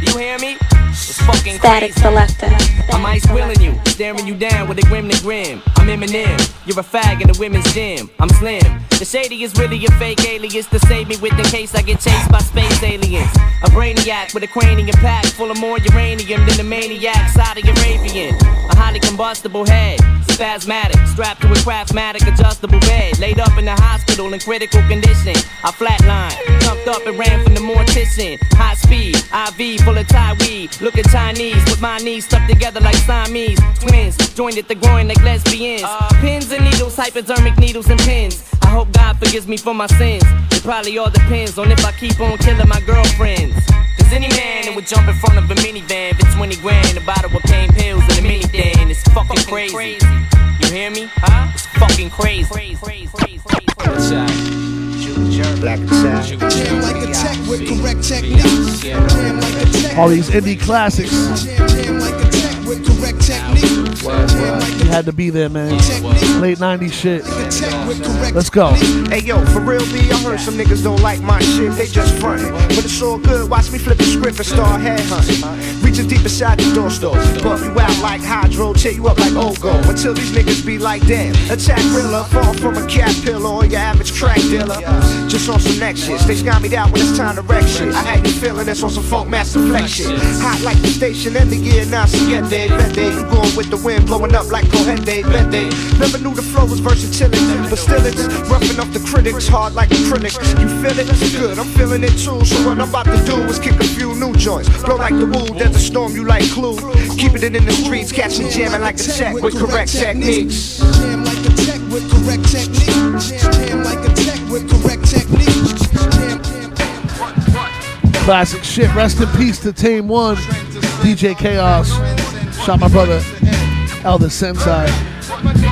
You hear me? It's fucking Statik crazy. Selektah. I'm ice willing you, staring you down with a grim to grim. I'm Eminem, you're a fag in the women's gym. I'm slim. The shady is really a fake alias to save me with in case I get chased by space aliens. A brainiac with a cranium pack full of more uranium than the maniac Saudi Arabian. A highly combustible head, spasmatic, strapped to a craftmatic adjustable bed. Laid up in the hospital in critical condition. I flatline, jumped up and ran from the mortician. High speed, IV full of Thai weed. Looking Chinese with my knees stuck together like Siamese. Twins joined at the groin like lesbians. Pins and needles, hypodermic needles and pins. I hope God forgives me for my sins. It probably all depends on if I keep on killing my girlfriends. Cause any man that would jump in front of a minivan for 20 grand, a bottle of pain pills and a mini thing, it's fucking crazy. You hear me? Huh? It's fucking crazy. Black attack. Jam like a tech with correct technique. Jam like a tech. All these indie classics. Jam like a tech with correct technique. You had to be there, man. Oh, Late 90s shit. Let's go. Hey yo, for real B, I heard some niggas don't like my shit, they just frontin'. But it's all good, watch me flip the script and start headhunting. Reaching deep inside the door store, buff you out like hydro, tear you up like Ogo. Until these niggas be like, damn, attack realer, fall from a cat pillar or your average crack dealer. Just on some next shit, they got me out when it's time to wreck shit. I had you feeling this on some Funkmaster Flex shit. Hot like the station in the year now, siete, vete. You going with the wind, blowing up like Cojente, vete. Never knew the flow was versatility, but still it's roughing up the critics, hard like acrylics. You feel it? Good, I'm feeling it too. So what I'm about to do is kick a few new joints. Blow like the woo, there's a storm you like clue. Keeping it in the streets, catching jamming like a check with correct techniques. Jam like a tech with correct technique. Jam like a tech with correct technique. Classic shit. Rest in peace to Tame One, DJ Chaos. Shot my brother El Da Sensei. Uh,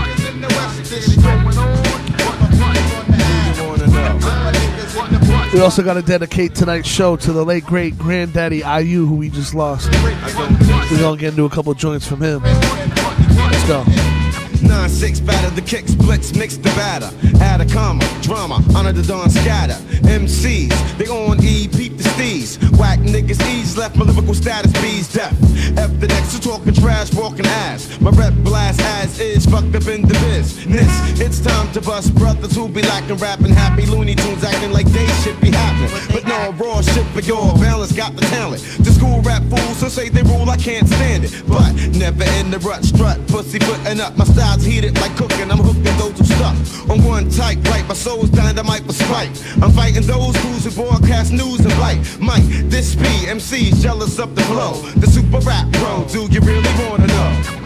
we also got to dedicate tonight's show to the late great Grand Daddy I.U., who we just lost. We're gonna get into a couple joints from him. Let's go. 9-6 batter, the kick splits, mix the batter. Add a comma, drama, honor the dawn scatter. MCs, they on E, peep the steez. Whack niggas ease, left my lyrical status bees deaf. F the next to talking trash, walking ass. My rep blast as is, fucked up in the business. It's time to bust brothers who be lacking rapping happy Looney Tunes acting like they should be happening. But no, raw shit for your balance, got the talent. The school rap fools who say they rule, I can't stand it. But never in the rut, strut, pussy footing up. My style's heated like cooking, I'm hooking those who stuck. On one type, right, my soul's dynamite for spite. I'm fighting those fools who broadcast news and light. Mike, this be MC's jealous of the flow. The super rap pro, do you really wanna know?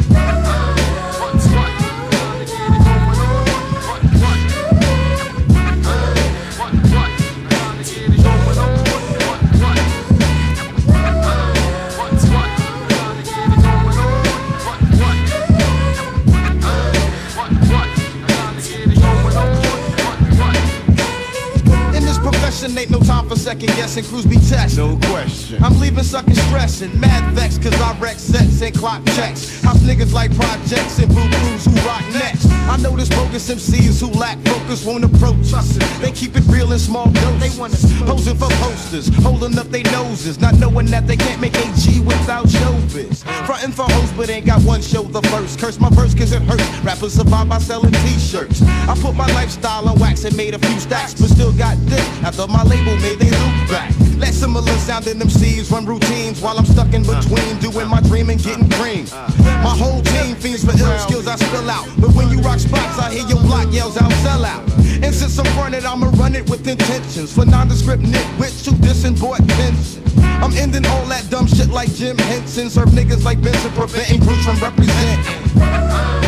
Ain't no time for second guessing, crews be. No question. I'm leaving sucking stressing, mad vex, cause I wreck sets and clock checks. House niggas like projects and blue crews who rock next. I know this bogus MCs who lack focus won't approach us. They keep it real in small doses. They want us posing for posters, holding up their noses, not knowing that they can't make AG without showbiz. Frontin' for hoes, but ain't got one show the first. Curse my verse cause it hurts. Rappers survive by selling t-shirts. I put my lifestyle on wax and made a few stacks, but still got this after my label made they loop back. Let similar sounding MCs run routines while I'm stuck in uh. between doing my dream and getting uh. cream. Uh. My whole team fiends for ill skills I spill out. But when you rock spots, I hear your block yells out, sell out. And since I'm running, I'ma run it with intentions. For nondescript nitwits who dissing boy pension. I'm ending all that dumb shit like Jim Henson. Serve niggas like Benson, preventing groups from representing.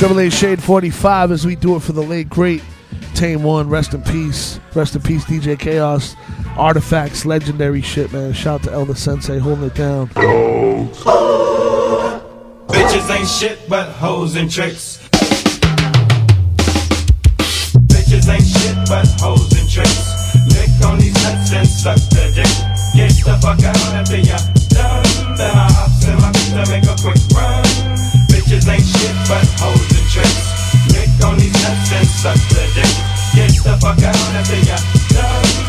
Triple A Shade 45 as we do it for the late great Tame One. Rest in peace. Rest in peace, DJ Chaos. Artifacts, legendary shit, man. Shout out to El Da Sensei holding it down. Oh. Bitches ain't shit but hoes and tricks. Bitches ain't shit but hoes and tricks. Lick on these nuts and suck the dick. Get the fuck out after ya done. Then I hops in my to make a quick run. Bitches ain't shit but hoes and tricks. On these nuts and suck the dick. Get the fuck out done.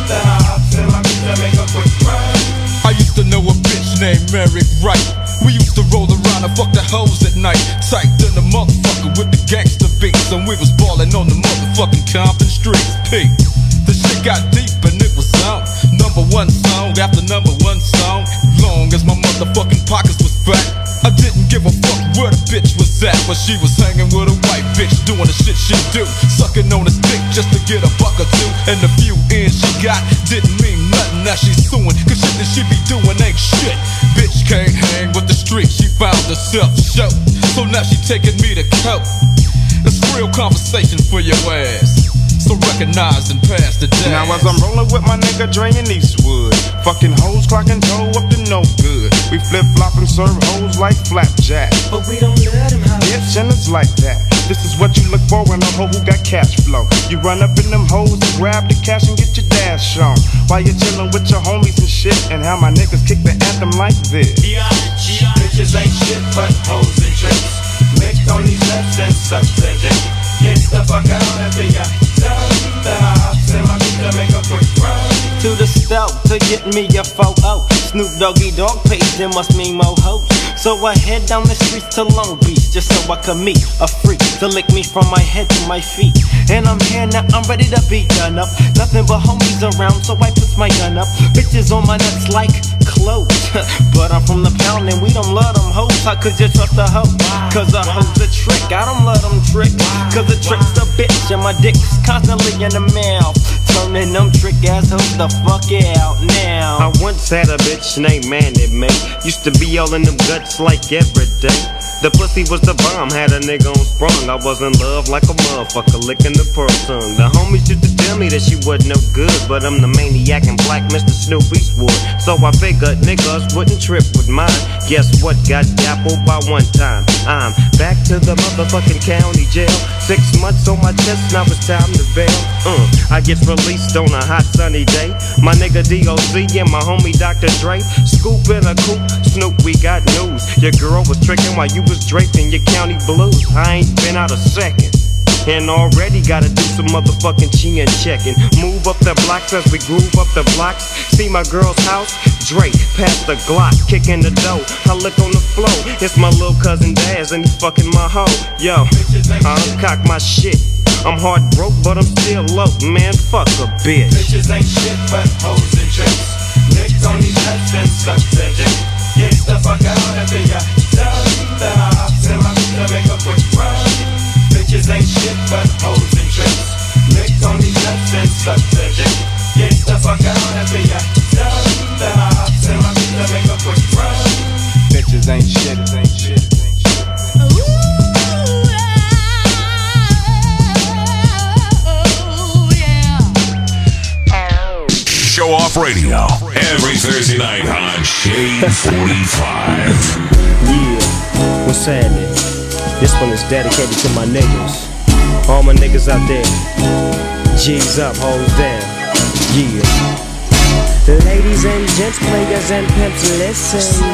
Then I a used to know a bitch named Eric Wright. We used to roll around and fuck the hoes at night. Psyched in the motherfucker with the gangster beats. And we was ballin' on the motherfucking Compton streets. P. The shit got deep and it was on. Number one song after number one song. Long as my motherfucking pockets was fat. I didn't give a fuck where the bitch was at. But she was hanging with a white bitch doing the shit she do. Sucking on his dick just to get a buck or two. And the few ends she got didn't mean nothing. Now she's suing. Cause shit that she be doing ain't shit. Bitch can't hang with the street. She found herself show. So now she taking me to court. It's real conversation for your ass. So recognize and pass the day. Now as I'm rolling with my nigga Dre and Eastwood, fucking hoes clocking toe up to no good. We flip flop and serve hoes like flapjack. But we don't let him have Bitch, and it's like that. This is what you look for in a hoe who got cash flow. You run up in them hoes and grab the cash and get your dash on. While you're chillin' with your homies and shit, and how my niggas kick the anthem like this. Bitches ain't shit but hoes and tricks. Lick on these nuts and suck the dick. Get the fuck out after ya hops in my to make a quick run. To the stove to get me a photo. Snoop Doggy Dogg page, there must mean more hoes. So I head down the streets to Long Beach just so I could meet a freak to lick me from my head to my feet. And I'm here now, I'm ready to be done up. Nothing but homies around, so I put my gun up. Bitches on my nuts like clothes. [laughs] but I'm from the pound and we don't love them hoes. How could you trust a hoe? Cause a hoe's a trick. I don't let them trick. Cause a trick's a bitch and my dick's constantly in the mouth. Turning them trick who the fuck out now. I once had a bitch named Mandy May. Used to be all in them guts like every day. The pussy was the bomb, had a nigga on sprung. I was in love like a motherfucker, licking the pearl tongue. The homies used to tell me that she wasn't no good, but I'm the maniac and black Mr. Snoop Eastwood. So I figured niggas wouldn't trip with mine. Guess what? Got dappled by one time. I'm back to the motherfucking county jail. Six months on my chest, now it's time to bail. Uh, I get released on a hot sunny day. My nigga DOC and my homie Dr. Dre. Scoop in a coupe, Snoop, we got news. Your girl was tricking while you was draped in your county blues. I ain't been out a second. And already gotta do some motherfucking chin checking. Move up the blocks as we groove up the blocks. See my girl's house? Drake, past the Glock, kicking the dough. I look on the floor, it's my little cousin Daz, and he fucking my hoe. Yo, I uncock my shit. I'm hard broke, but I'm still low. Man, fuck a bitch. Bitches ain't shit but hoes and tricks. Lick on these nuts and suck the dick. Get the fuck out after ya done. Then I hops in my to make a quick run. Bitches ain't shit but hoes and tricks. Lick on these nuts and suck the dick. Get the fuck out after ya done. Then I hops in my beat to make a quick run. Bitches ain't shit, ain't shit. Show Off Radio every Thursday night on Shade 45. Yeah, what's happening? This one is dedicated to my niggas. All my niggas out there, G's up, hoes down. Yeah. Ladies and gents, players and pimps, listen.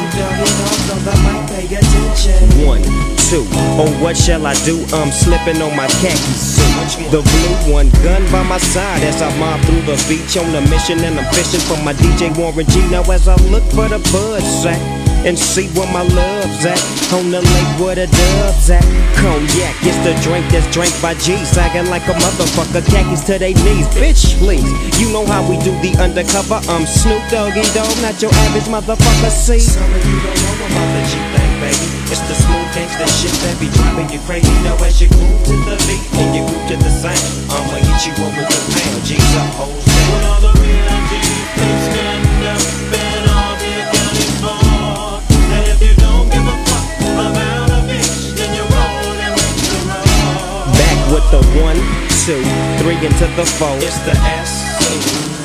One, two, oh what shall I do? I'm slipping on my khaki suit. The blue one, gun by my side as I mob through the beach on a mission and I'm fishing for my DJ Warren G. Now as I look for the bud sack and see where my love's at. On the lake where the doves at. Cognac, it's the drink that's drank by G. Sagging like a motherfucker, khakis to they knees. Bitch, please, you know how we do the undercover. I'm Snoop Doggy Dogg, not your average motherfucker. See, some of you don't know about the G thing, baby. It's the smooth gangsta shit that be driving you crazy. Now as you groove to the beat and you groove to the sound, I'ma hit you up with the pound. G's up, hoes down. When all the real G's, with the one, two, three into the four. It's the S,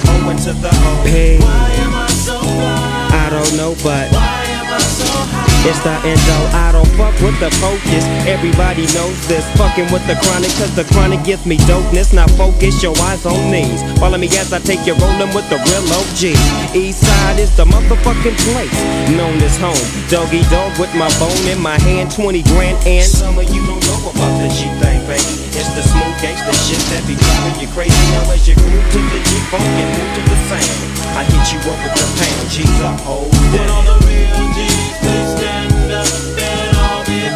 O into the O. P. Why am I so fly? I don't know, but why am I so high? It's the endo. I don't fuck with the focus. Everybody knows this. Fucking with the chronic, cause the chronic gives me dopeness. Now focus your eyes on these. Follow me as I take you rolling with the real OG. East side is the motherfucking place. Known as home. Doggy dog with my bone in my hand. 20 grand and some of you don't the G thing, baby. It's the smooth gangsta shit that be driving you crazy. Now as you groove to the G funk and move to the sound. I hit you up with the pound. G's up, hold When all the real G's, they stand up and all be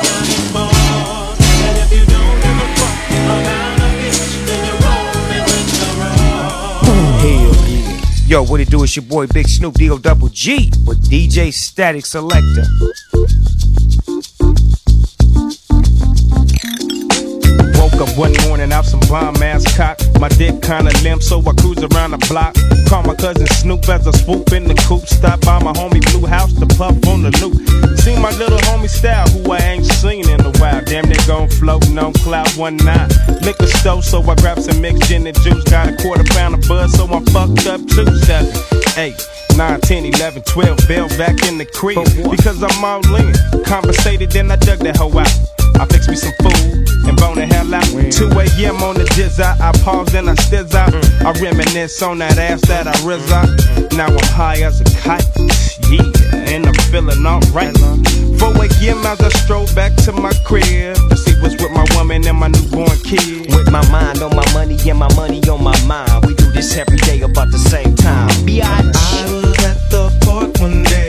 for. And if you don't give a fuck about a bitch, then you're rolling with the. Hell yeah. Yo, what it do? It's your boy Big Snoop D-O Double G with DJ Statik Selektah. Woke up one morning out some bomb ass cock. My dick kinda limp, so I cruise around the block. Call my cousin Snoop as I swoop in the coupe. Stop by my homie Blue House to puff on the loop. See my little homie style, who I ain't seen in a while. Damn, they gon' floating on cloud one nine. Liquor store, so I grab some mixed gin and juice. Got a quarter pound of buzz, so I'm fucked up too. Seven, eight. 9, 10, 11, 12, bail back in the crib because I'm all in. Conversated, then I dug that hoe out. I fix me some food and bone the hell out. 2 a.m. on the jizz out. I pause and I stiz out. Mm. I reminisce on that ass that I rizz mm-hmm. out. Now I'm high as a kite. Yeah, and I'm feeling alright. 4 a.m. as I stroll back to my crib to see what's with my woman and my newborn kid. With my mind on my money and my money on my mind. We do this every day about the same time. Biatch. I was at the park one day.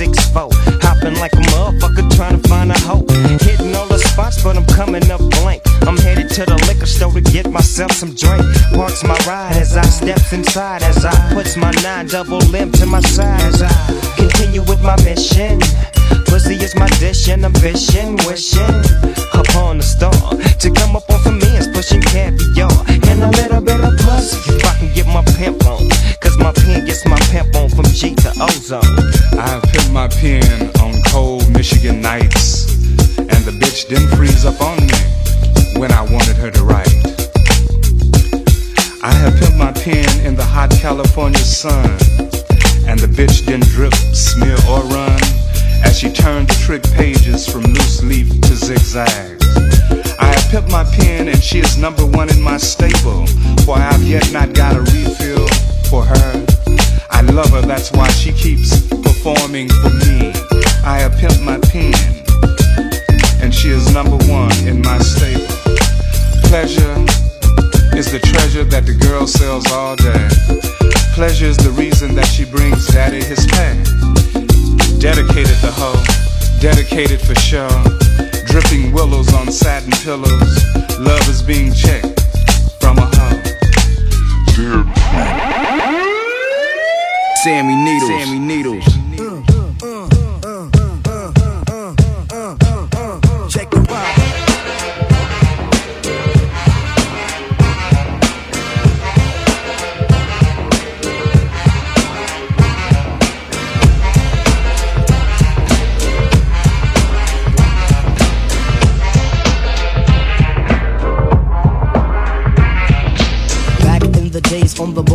Rag 6'4. Hopping like a motherfucker trying to find a hoe. Hitting all the spots, but I'm coming up blank. I'm headed to the liquor store to get myself some drink. Parks my ride as I steps inside. As I puts my nine double limb to my side. As I continue with my mission. Pussy is my dish and I'm ambition. Wishing upon a star to come up on some ends, pushing caviar and a little bit of pussy. If I can get my pimp on, cause my pen gets my pimp on from G to ozone. I have pimped my pen on cold Michigan nights, and the bitch didn't freeze up on me when I wanted her to write. I have pimped my pen in the hot California sun, and the bitch didn't drip, smear, or run as she turned the trick pages from loose leaf to zigzags. I have pimped my pen, and she is number one in my stable, for I have yet not got a refill for her. I love her, that's why she keeps performing for me. I have pimped my pen, and she is number one in my stable. Pleasure is the treasure that the girl sells all day. Pleasure is the reason that she brings daddy his pay. Dedicated the hoe, dedicated for show. Dripping willows on satin pillows. Love is being checked from a hoe. Sammy Needles. Sammy Needles.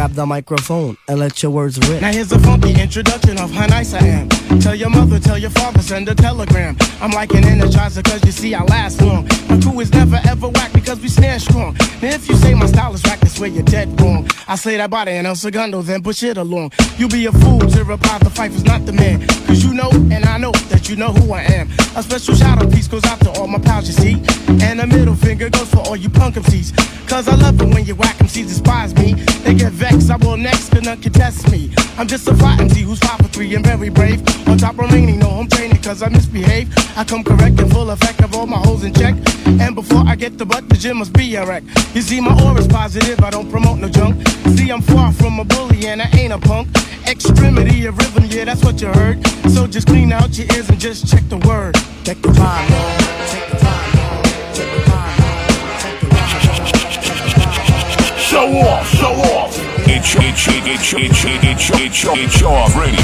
grab the microphone and let your words rip. Now here's a funky introduction of how nice I am. Tell your mother, tell your father, send a telegram. I'm like an energizer cause you see I last long. My crew is never ever whack because we stand strong. Now if you say my style is whack, that's where you're dead wrong. I say that body and El Segundo, then push it along. You be a fool to reply the Phife is not the man. Cause you know and I know that you know who I am. A special shout out piece goes out to all my pals, you see. And a middle finger goes for all you punk MCs. Cause I love it when you whack MCs despise me. They get vexed, I will next, cause none can test me. I'm just a MC who's five for three and very brave. On top remaining, no home training cause I misbehave. I come correct and full effect of all my holes in check. And before I get the butt, the gym must be a wreck. You see, my aura's positive, I don't promote no junk. See, I'm far from a bully and I ain't a punk. Extremity of rhythm, yeah, that's what you heard. So just clean out your ears and just check the word. Check the time. Check the time, Show off, show off. Off radio.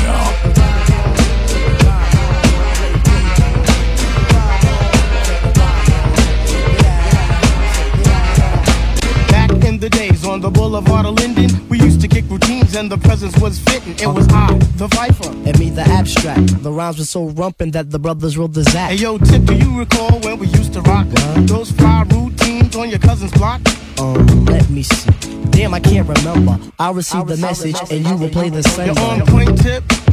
Back in the days on the boulevard of Linden, we used to kick routines and the presence was fitting. It was I, the Viper. And me, the abstract. The rhymes were so rumpin' that the brothers wrote the Zach. Hey yo, Tip, do you recall when we used to rock those fly routines on your cousin's block? Um, let me see. Damn, I can't remember. I'll receive the message and you will play the same. You're on point, Tip.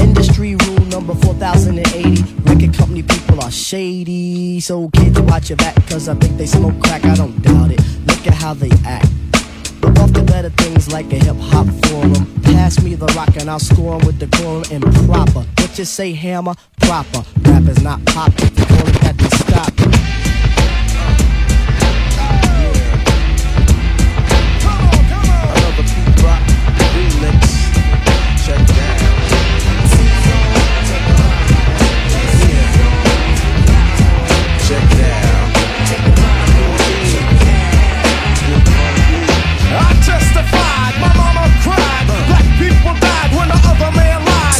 Industry rule number 4080. Record company people are shady. So kids, watch your back, cause I think they smoke crack. I don't doubt it. Look at how they act. But off the better things like a hip hop forum. Pass me the rock and I'll score with the decorum and proper. What you say, hammer? Proper. Rap is not pop. If you call it that, then stop.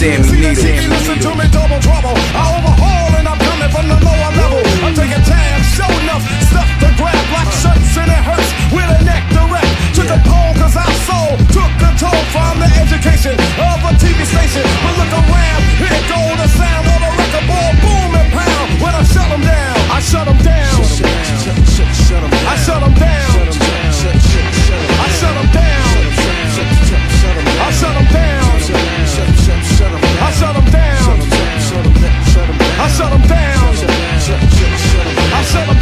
Sammy Needles. Listen to me, double trouble. I overhaul and I'm coming from the lower level. I'm taking tabs, show enough stuff to grab. Black shirts and it hurts with a neck direct to the pole, cause our soul took control from the education of a TV station. But look around, here go the sound of a record ball, boom and pound. When I shut them down, I shut them down. I shut them down. I shut them down. I shut them down. shut them down. I shut them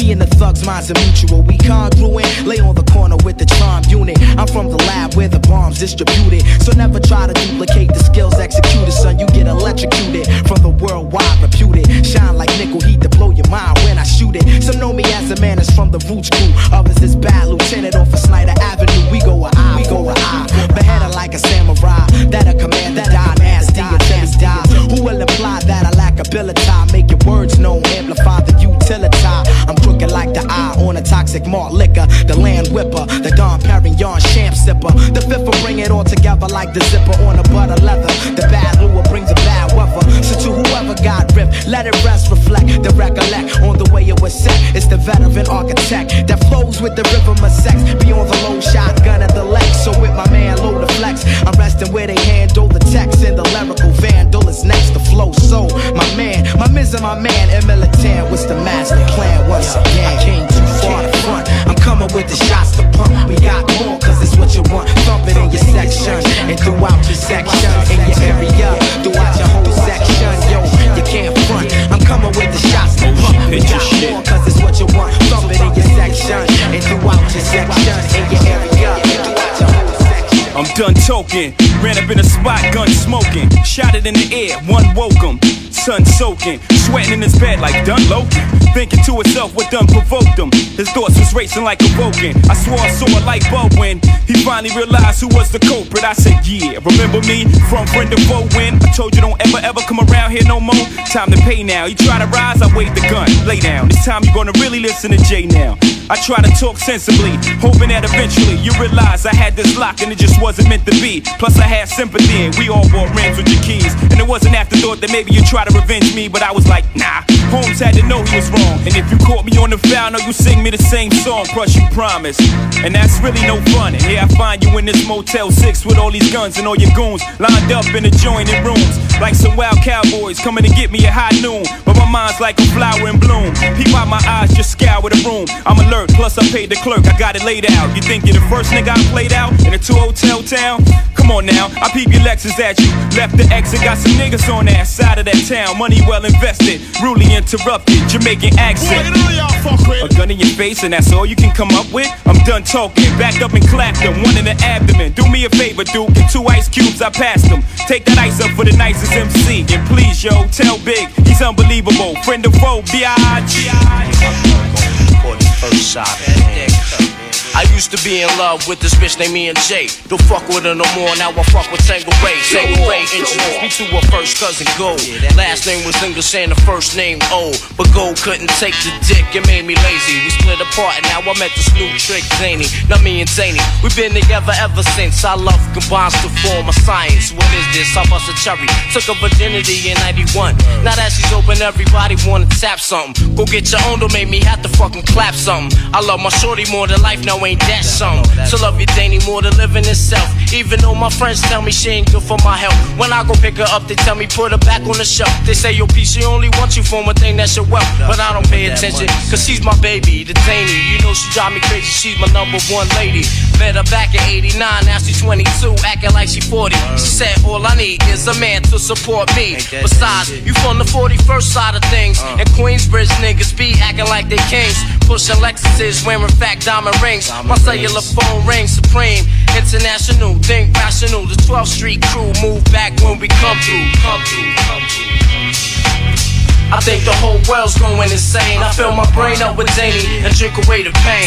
Me and the thugs, minds are mutual. We congruent. Lay on the corner with the charm unit. I'm from the lab where the bombs distributed. So never try to duplicate the skills executed, son. You get electrocuted from the worldwide reputed. Shine like nickel heat to blow your mind when I shoot it. Some know me as a man that's from the roots crew. Others is bad lieutenant off of Snyder Avenue. We go a eye, we go a eye. Beheaded like a samurai. That a command that die nasty until he die. Who will imply that I lack ability? Make your words known, amplify the utility. I'm like the eye on a toxic malt liquor. The land whipper, the Dom Perignon champ sipper. The fifth will bring it all together like the zipper on a butter leather. The bad lure brings the bad weather. So to whoever got ripped, let it rest, reflect, the recollect on the way it was set. It's the veteran architect that flows with the rhythm of sex. Beyond the low shotgun at the legs. So with my man, load the flex. I'm resting where they handle the text and the lyrical vandal is next to flow. So my man, my miz and my man, and militant. What's the master plan once again? I came too far to front. I'm coming with the shots to pump. We got more, cause it's what you want. Thump it in your section and throughout your section. In your area, throughout your whole section. Yo, you can't front. I'm coming with the shots to pump. We got more, cause it's what you want. Thump it in your section and throughout your section. In your area, I'm done talking. Ran up in a spot, gun smoking. Shot it in the air, one woke him. Sun soaking, sweating in his bed like done Loki. Thinking to himself what done provoked him. His thoughts was racing like a Vulcan. I swore I saw a light bulb when he finally realized who was the culprit. I said, Yeah, remember me from friend to foe when I told you don't ever ever come around here no more. Time to pay now. You try to rise, I wave the gun. Lay down. This time you're gonna really listen to Jay now. I try to talk sensibly, hoping that eventually you realize I had this lock and it just wasn't meant to be. Plus I had sympathy and we all bought rims with your keys. And it wasn't afterthought that maybe you try to revenge me, but I was like, nah. Holmes had to know he was wrong. And if you caught me on the foul, know you sing me the same song, plus you promise. And that's really no fun. And here I find you in this Motel 6 with all these guns and all your goons lined up in adjoining rooms. Like some wild cowboys coming to get me at high noon. But my mind's like a flower in bloom. Peep out my eyes, just scour the room. I'm alert, plus I paid the clerk, I got it laid out. You think you're the first nigga I played out in a two hotel town? Come on now, I peep your Lexus at you. Left the exit, got some niggas on that side of that town. Money well invested, rudely interrupted, Jamaican accent. A gun in your face, and that's all you can come up with? I'm done talking, backed up and clapped them, one in the abdomen. Do me a favor, Duke, and two ice cubes, I passed them. Take that ice up for the nicest MC, and please, yo, tell Big, he's unbelievable. Friend of foe, B.I.G. For the first shot, man. I used to be in love with this bitch named me and Jay. Don't fuck with her no more, now I fuck with Tanqueray. Tangle Ray introduced me to her first cousin Gold. Last name was English and the first name O. But Gold couldn't take the dick, it made me lazy. We split apart and now I met this new trick, Zany. Not me and Zany. We've been together ever since. I love combines to form a science. What is this? I bust a cherry. Took her virginity in 91. Now that she's open, everybody wanna tap something. Go get your own, don't make me have to fucking clap something. I love my shorty more than life, now ain't that something? So love you, Danny, more than living itself. Even though my friends tell me she ain't good for my health. When I go pick her up, they tell me put her back on the shelf. They say, yo, P, she only wants you for one thing, that's your wealth. But I don't pay attention, cause she's my baby, the Danny. You know she drive me crazy, she's my number one lady. Met her back in 89, now she's 22, acting like she 40. She said, all I need is a man to support me. Besides, you from the 41st side of things. And Queensbridge niggas be acting like they kings. Pushing Lexuses, wearing fat diamond rings. My cellular phone rings supreme. International, think rational. The 12th Street crew move back when we come through. Come through, come through. I think the whole world's going insane. I fill my brain up with zany and drink away the pain.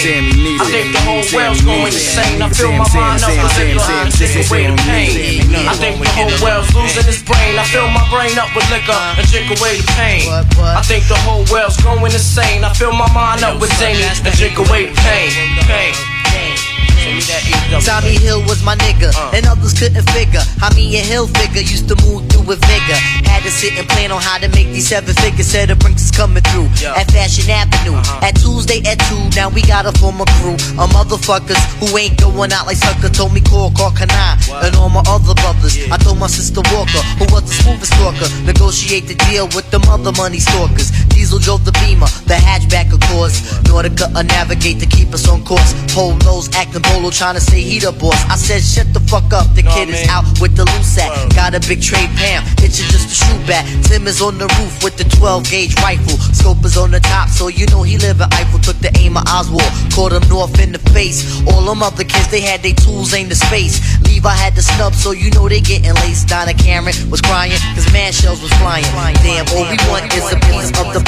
I think the whole world's going insane. I fill my mind up with liquor and drink away the pain. I think the whole world's losing its brain. I fill my brain up with liquor and drink away the pain. I think the whole world's going insane. I fill my mind up with zany and drink away the pain. Pain. Tommy Hill was my nigga, uh. and others couldn't figure how me and Hilfiger used to move through with vigor. Had to sit and plan on how to make these seven figures. Said the brinks is coming through at Fashion Avenue. Uh-huh. At Tuesday at two, now we got a form a crew of motherfuckers who ain't going out like sucker. Told me call, call Kanai, and all my other brothers. I told my sister Walker, who was the smoothest talker, negotiate the deal with the mother money stalkers. Diesel drove the Beamer, the hatchback of course. Nautica a navigate to keep us on course. Polos acting bolo, trying to say he the boss. I said shut the fuck up, the kid is out with the loose sack. Got a big trade Pam, it's just a shoe bat. Tim is on the roof with the 12 gauge rifle. Scope is on the top, so you know he live in Eiffel. Took the aim of Oswald, caught him north in the face. All them other kids, they had their tools aimed to space. Levi had the snub, so you know they getting laced. Donna Cameron was crying, cause man shells was flying. Damn, all we want is a piece of the.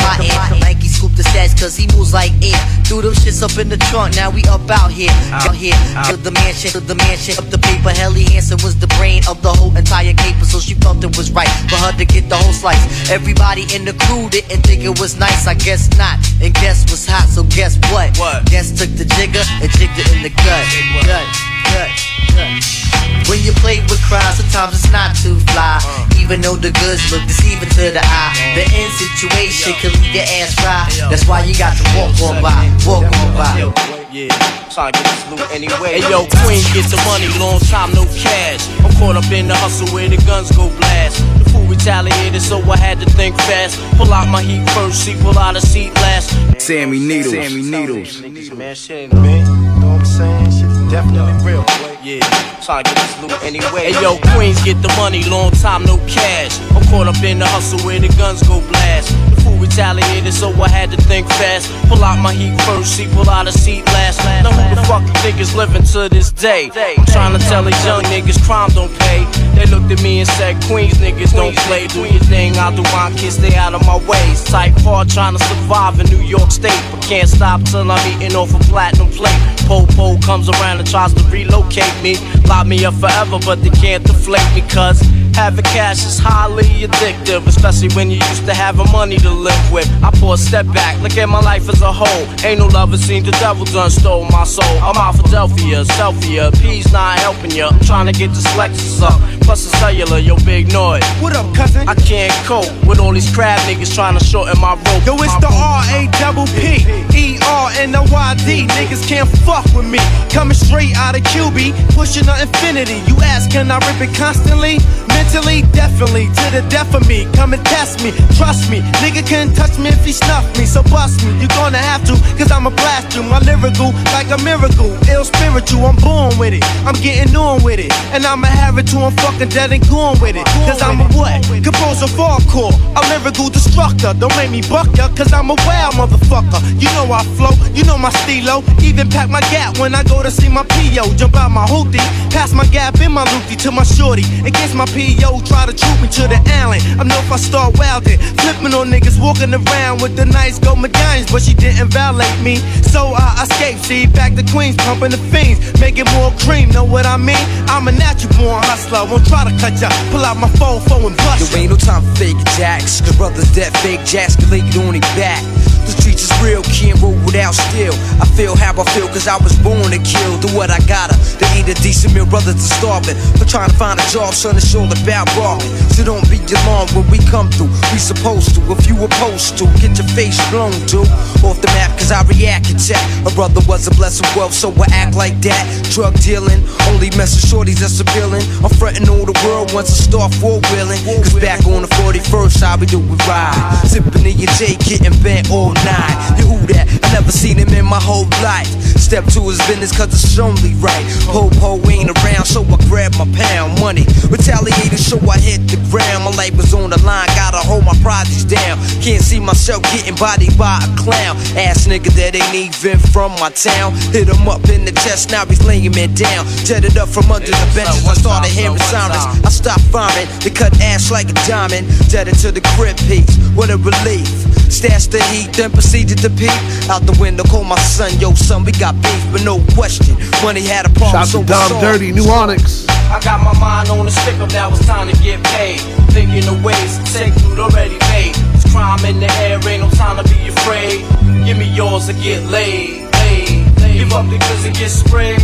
And Nike scooped the stats, cause he moves like air. Threw them shits up in the trunk, now we up out here. Out here, to the mansion, to the mansion. Up the paper, Helly Hansen was the brain of the whole entire caper, so she felt it was right for her to get the whole slice. Everybody in the crew didn't think it was nice, I guess not. And guess was hot, so guess what? What? Guess took the jigger and jigged it in the gut. Gut, gut, gut. When you play with crowds, sometimes it's not too fly. Uh. Even though the goods look deceiving to the eye. The end situation can leave your ass dry. That's why you got to walk on by, walk on by. Yeah, trying to get this loot anyway. Hey yo, Queen, get the money, long time no cash. I'm caught up in the hustle where the guns go blast. The fool retaliated, so I had to think fast. Pull out my heat first, see, pull out a seat last. Sammy Needles. Sammy Needles. Man, shit man. You know what I'm saying? Shit's definitely real. Yeah, trying to get this loot anyway. Hey yo, Queens, get the money, long time no cash. I'm caught up in the hustle where the guns go blast. Fool retaliated, so I had to think fast. Pull out my heat first, see, pull out a seat last. Now who the fuck you niggas living to this day? I'm trying to tell these young niggas crime don't pay. They looked at me and said, Queens niggas don't play. Do your thing, I'll do mine, kids stay out of my ways. Type hard trying to survive in New York State, but can't stop till I'm eating off a platinum plate. Popo comes around and tries to relocate me. Lock me up forever, but they can't deflate me, cause having cash is highly addictive, especially when you used to have money to I pour a step back, look at my life as a whole. Ain't no love, it seems the devil done stole my soul. I'm out of Philadelphia, Selfia, P's not helping ya. I'm trying to get this Lexus up. Plus a cellular, yo, big noise. What up, cousin? I can't cope with all these crab niggas trying to shorten my rope. Yo, it's the. R A double P E R N O Y D. Niggas can't fuck with me. Coming straight out of QB, pushing the infinity. You ask, can I rip it constantly? Mentally, definitely, to the death of me. Come and test me, trust me. Nigga couldn't touch me if he snuffed me, so bust me. You're gonna have to, cause I'ma blast you. My lyrical, like a miracle. Ill spiritual, I'm born with it. I'm getting on with it. And I'ma have it till I'm fucking dead and gone with it. Cause I'm a what? Composed Flows of hardcore, a lyrical destructor. Don't make me buck ya, cause I'm a wild motherfucker. You know I flow, you know my stilo. Even pack my gap when I go to see my PO. Jump out my hoopty, pass my gap in my loopty to my shorty. Against my PO, try to troop me to the island. I know if I start wildin', flipping on niggas walking around with the nice gold medallions, but she didn't violate me. So I escaped, see, back to Queens, pumping the fiends, making more cream. Know what I mean? I'm a natural born hustler, won't try to cut ya. Pull out my phone, phone and bust There ain't no time for fake jacks. The brothers that fake jacks can lay it on their back. The streets is real, can't roll without steel. I feel how I feel, cause I was born to kill. Do what I gotta. To eat a decent meal, brothers are starving. For trying to find a job, son, it's all about bargain. So don't be alarmed when we come through. We supposed to, if you opposed to, get your face blown to. Off the map, cause I react check. A brother was a blessing wealth, so I act like that. Drug dealing, only messing shorties that's appealing. I'm frontin' all the world once I start four wheeling. Cause back on the 41st, I'll be we ride. Sippin' in your J, getting bent all night. You who that? I never seen him in my whole life. Step to his business cause it's only right. Ho ho ain't around, so I grab my pound money. Retaliated, so I hit the ground. My life was on the line, gotta hold my projects down. Can't see myself getting bodied by a clown. Ass nigga that ain't even from my town. Hit him up in the chest, now he's laying me down. Jetted up from under the benches, I started hearing sirens. I stopped farming, they cut ass like a diamond. Jetted to the crib piece, what a relief. Stash the heat, then proceeded to peep. Out the window, call my son, yo son, we got beef, but no question. Money had a problem, Shout so to Dom. Dirty, New Onyx. I got my mind on the stick up, now it's time to get paid. Thinking of ways to take food already made. It's crime in the air, ain't no time to be afraid. Give me yours or get laid. laid, laid. Give up the goods and get sprayed.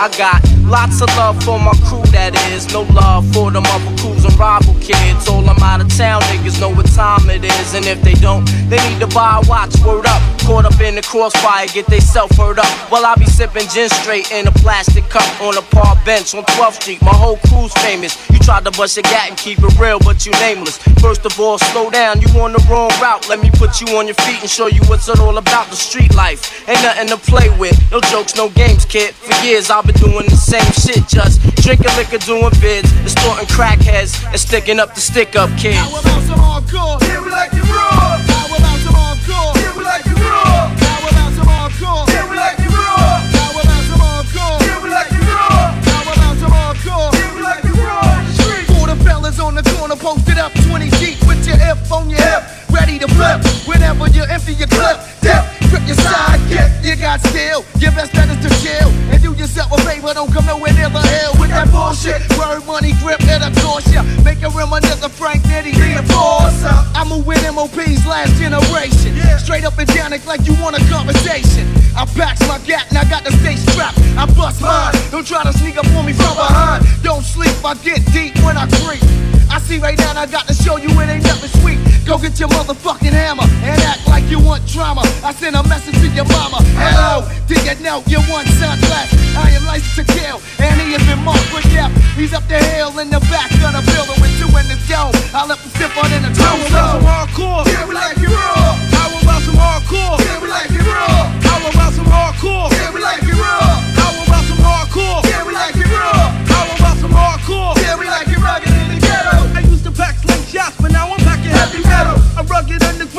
I got lots of love for my crew, that is. No love for them other crews and rival kids. All them out of town niggas know what time it is. And if they don't, they need to buy a watch. Word up. Caught up in the crossfire, get they self hurt up. While I be sipping gin straight in a plastic cup on a park bench on 12th Street. My whole crew's famous. You tried to bust your gat and keep it real, but you nameless. First of all, slow down, you on the wrong route. Let me put you on your feet and show you what's it all about. The street life ain't nothing to play with. No jokes, no games, kid. For years I've been doing the same shit, just drinking liquor, doing bids, distorting crackheads, and sticking up the stick up kids. How about some hardcore? Yeah, we like it raw. How about some hardcore? Yeah, we like it raw. How about some hardcore? Yeah, we like it raw. How about some hardcore? Yeah, we like it raw. How about some hardcore? Yeah, we like it raw. Street. Four the fellas on the corner posted up 20 deep with your hip on your hip, ready to flip. Whenever you empty your clip, dip, grip your sidekick. You got skill, your best bet is to chill and do yourself a favor. Don't come nowhere near the hell with that bullshit. Word, money, grip, and of course ya. Make a reminisce of Frank Nitty, the enforcer. I move with MOP's last generation. Straight up and down, it's like you want a conversation. I packs my gat and I got the stay strapped. I bust mine. Don't try to sneak up on me from behind. Don't sleep, I get deep when I creep. I see right now and I got to show you it ain't nothing sweet. Go get your motherfucking hammer and act like you want drama. I send a message to your mama. Hello, did you know you want son less? I am licensed to kill and he has been marked for death. He's up the hill in the back of the building with two in the dome. I left him stiff on in the toe. How about some hardcore? Yeah, we like it raw. How about some hardcore? Yeah, we like it raw. How about some hardcore? Yeah, we like it raw. How about some hardcore? Yeah, we like it raw. How about some hardcore? Yeah, we like it rugged in the ghetto. I used to pack slim shots, but now I'm packing heavy metal. I'm rugged underground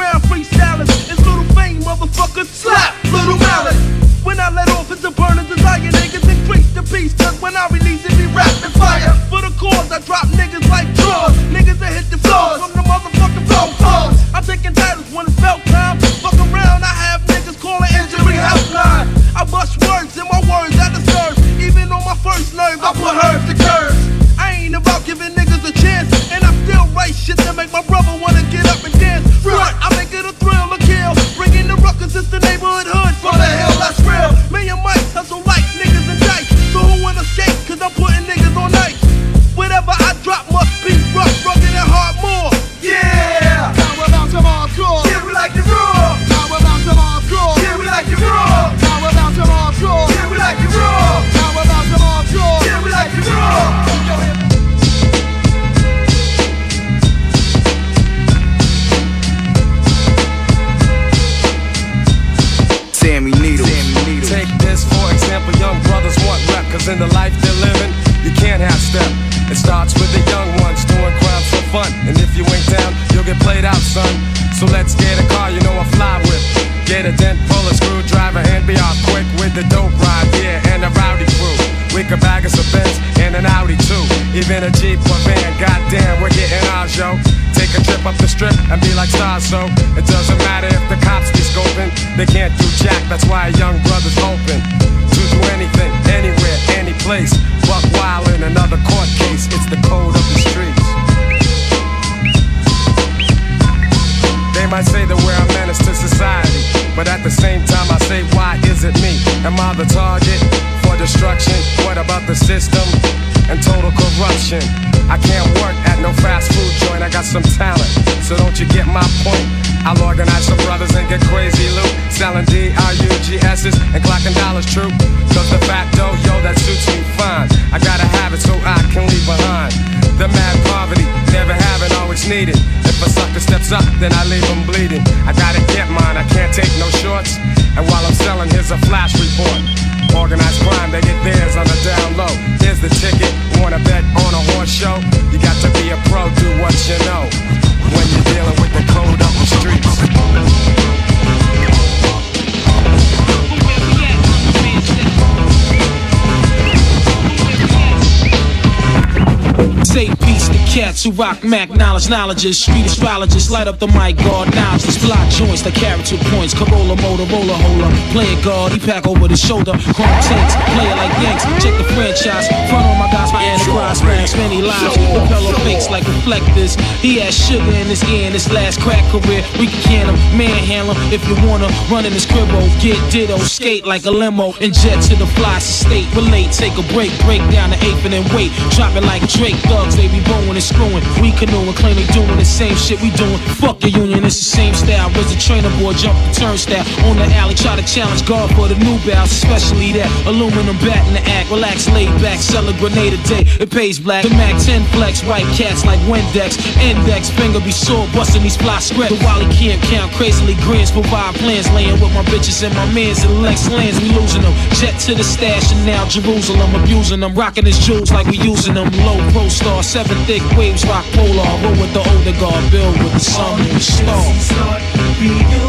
to rock Mac knowledge, knowledges, street astrologists, light up the mic, guard knowledge, fly joints the character points, Corolla, Motorola, holder, play it guard, he pack over the shoulder, chrome tanks, play it like Yanks, check the franchise, front on my guys, my enterprise, smash many lives, propeller fakes like reflectors, he has sugar in his ear in his last crack career, we can can him, manhandle him, if you wanna, run in his cribbo, oh, get ditto, skate like a limo, and jet to the fly state, relate, take a break, break down the eighth and then wait, drop it like Drake, thugs, they be bowing and screwing. We canoeing, claim they doing the same shit we doing. Fuck the union, it's the same style. Was the trainer boy jump the turnstile on the alley? Try to challenge God for the new bounce, especially that aluminum bat in the act. Relax, laid back, sell a grenade a day. It pays black. The Mac 10 flex, white cats like Windex. Index, finger be sore, busting these fly script. The Wally can't count, crazily grins, provide plans. Laying with my bitches and my mans and Lex lands, we losing them. Jet to the stash and now Jerusalem, abusing them. Rocking his jewels like we using them. Low pro star, seven thick waves, rock polar. Roll with the older guard, build with the sun and the star.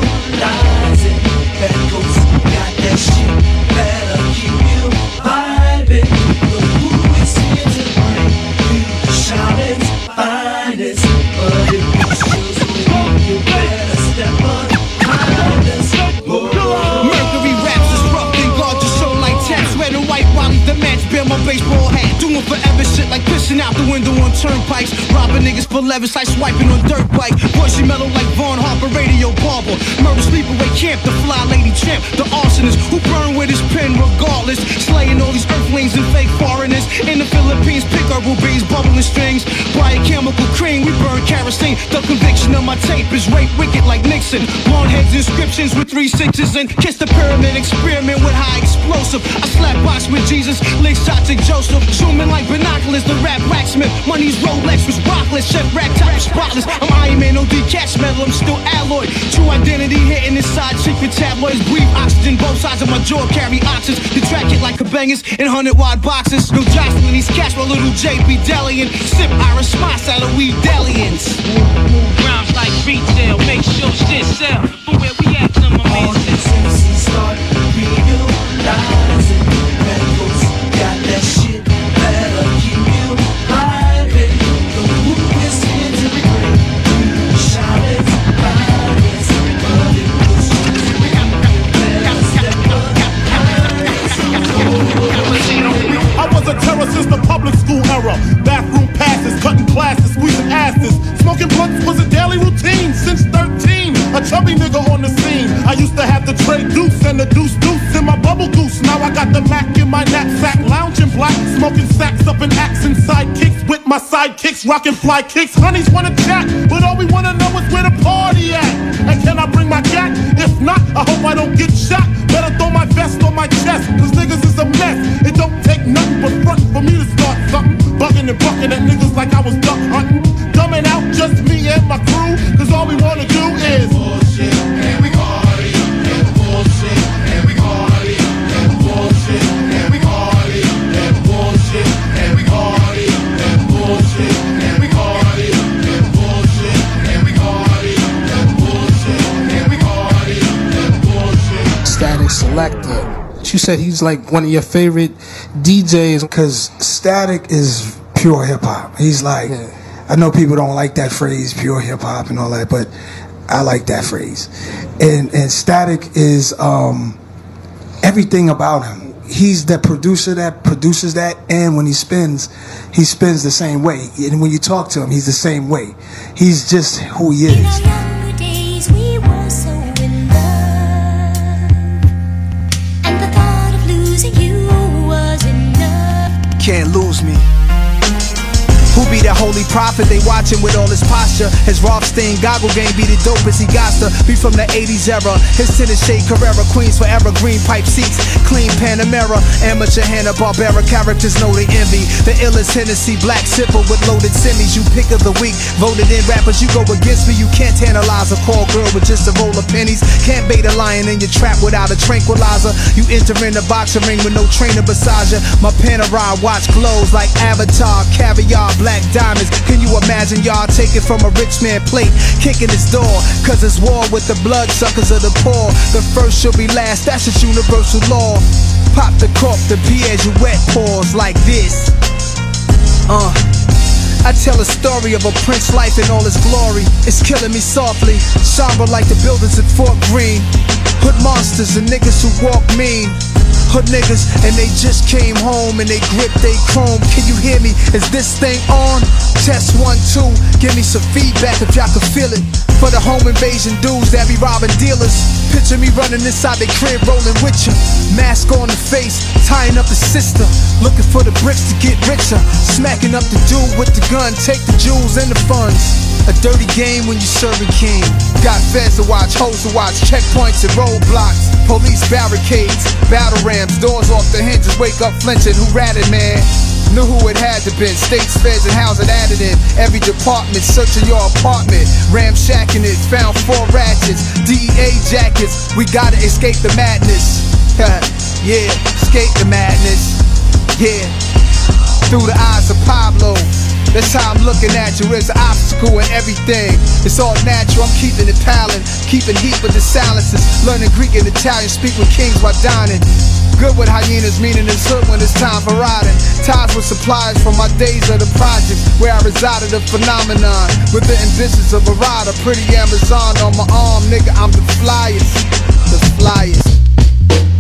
On. Robbing niggas for levis like swiping on dirt bike. Voicey mellow like Vaughn Harper, radio barber. Murder sleepaway camp, the fly lady champ. The arsonist who burn with his pen regardless. Slaying all these earthlings and fake foreigners. In the Philippines, pick herbal bees, bubbling strings. Bright chemical cream, we burn kerosene. The conviction of my tape is rape wicked like Nixon. Blonde heads inscriptions with three sixes and kiss the pyramid experiment with high explosive. I slap box with Jesus, lick shots at Joseph. Zooming like binoculars, the rap blacksmith. Money's Rolex was rockless, rack top spotless. I'm Iron Man, no decatch metal, I'm still alloy. True identity hitting inside secret tabloids. Breathe oxygen, both sides of my jaw carry oxys. The track hit like a bangers in 100 wide boxes. No jostling these cats while little JP Delian. Sip Irish spots out of weed dalliance. Rhymes like retail, make sure shit sell. For where we at, Smoking blunts was a daily routine since 13. A chubby nigga on the scene. I used to have the tray deuce and the deuce deuce in my bubble goose. Now I got the Mac in my knapsack, lounging black, smoking sacks up in axe and sidekicks with my sidekicks, rocking fly kicks. Honeys wanna chat, but all we wanna know is where the party at. And can I bring my gat? If not, I hope I don't get shot. Better throw my vest on my chest, cause niggas is a mess. It don't take nothing but front for me to start something. Bugging and bucking at niggas like I was duck hunting we wanna do is. Statik Selektah. You said he's like one of your favorite DJs because Statik is pure hip hop. He's like. Yeah I know people don't like that phrase, pure hip hop and all that, but I like that phrase. And and Statik is um, everything about him. He's the producer that produces that, and when he spins, he spins the same way. And when you talk to him, he's the same way. He's just who he is. days we were so in love, and the thought of losing you was enough. Can't lose me. That holy prophet they watching with all his posture? His Rothstein goggle game be the dopest he got to be from the 80s era. His tennis shade Carrera, Queens forever, green pipe seats, clean Panamera, amateur Hanna Barbera characters know they envy. The illest Hennessy, black sipper with loaded semis. You pick of the week, voted in rappers, you go against me. You can't tantalize a call girl with just a roll of pennies. Can't bait a lion in your trap without a tranquilizer. You enter in the boxing ring with no trainer beside you. My Panerai watch glows like Avatar, caviar, black diamonds. Can you imagine y'all taking from a rich man plate, kicking his door? Cause it's war with the bloodsuckers of the poor. The first shall be last, that's just universal law. Pop the cork, the Pierre wet pause like this. Uh. I tell a story of a prince life in all its glory. It's killing me softly, somber like the buildings at Fort Greene. Hood monsters and niggas who walk mean. Hood niggas and they just came home and they grip they chrome. Can you hear me? Is this thing on? Test one, two. Give me some feedback if y'all can feel it. For the home invasion dudes that be robbing dealers. Picture me running inside the crib, rolling with you. Mask on the face, tying up the system. Looking for the bricks to get richer. Smacking up the dude with the gun, take the jewels and the funds. A dirty game when you serving king. Got feds to watch, hoes to watch, checkpoints and roadblocks. Police barricades, battle rams, doors off the hinges, wake up flinching. Who ratted, man? Knew who it had to been. States, feds, and housing added in. Every department searching your apartment. Ramshacking it, found four ratchets. DEA jackets. We gotta escape the madness. [laughs] yeah, escape the madness. Yeah, through the eyes of Pablo. That's how I'm looking at you. There's an obstacle in everything. It's all natural. I'm keeping it palin, keeping heat with the silences. Learning Greek and Italian, speak with kings while dining. Good with hyenas, meaning it's hood when it's time for riding. Ties with suppliers from my days of the projects where I resided a phenomenon. With the ambitions of a rider, pretty Amazon on my arm, nigga. I'm the flyest, the flyest.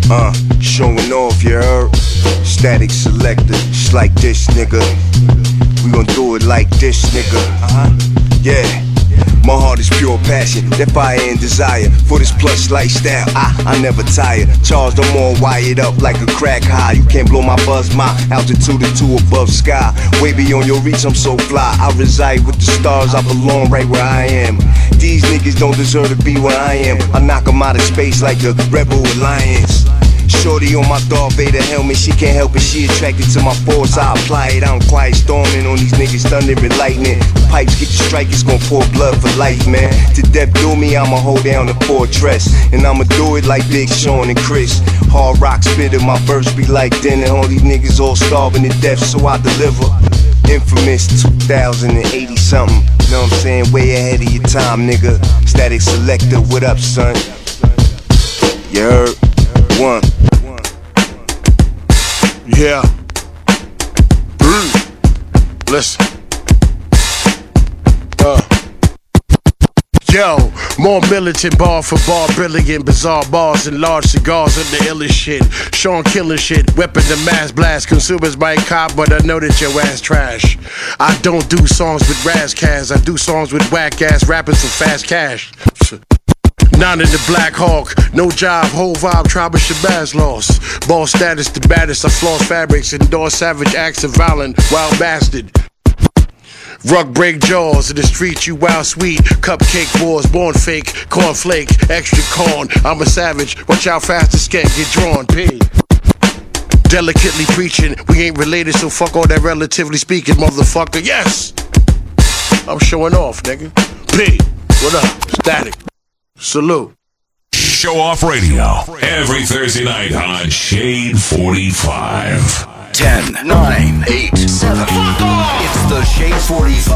Uh, showing off, you heard? Statik Selektah, just like this, nigga. We gon' do it like this, nigga. Uh-huh. Yeah. My heart is pure passion, that fire and desire for this plush lifestyle. I, I never tire. Charged, I'm all wired up like a crack high. You can't blow my buzz, my altitude is two above sky. Way beyond your reach, I'm so fly. I reside with the stars, I belong right where I am. These niggas don't deserve to be where I am. I knock 'em out of space like the Rebel Alliance. Shorty on my Darth Vader helmet, she can't help it, she attracted to my force. I apply it, I'm quiet storming on these niggas, thunder and lightning. Pipes get you strike, it's gon' pour blood for life, man. To death do me, I'ma hold down the fortress. And I'ma do it like Big Sean and Chris. Hard rock spitter, my verse be like dinner. All these niggas all starving to death, so I deliver. Infamous 2080 something. You know what I'm saying? Way ahead of your time, nigga. Statik Selektah, what up, son? You heard? Yeah. Mm. Listen. Uh. Yo, more militant bar for bar, brilliant, bizarre bars and large cigars and the illest shit. Sean killing shit, weapon to mass blast. Consumers might cop, but I know that your ass trash. I don't do songs with Ras Kass, I do songs with whack ass rappers for fast cash. Nine in the Black Hawk, no job, whole vibe, tribal Shabazz lost. Ball status, the baddest, I floss fabrics, endorse savage acts of violent, wild bastard. Rug break jaws in the street, you wild sweet. Cupcake wars, born fake, cornflake, extra corn. I'm a savage, watch how fast skank get drawn. P. Delicately preaching, we ain't related, so fuck all that relatively speaking, motherfucker. Yes! I'm showing off, nigga. P. What up? Statik. Salute. Show Off Radio every Thursday night on Shade 45. 10, 9, 8, 7. It's the Shade 45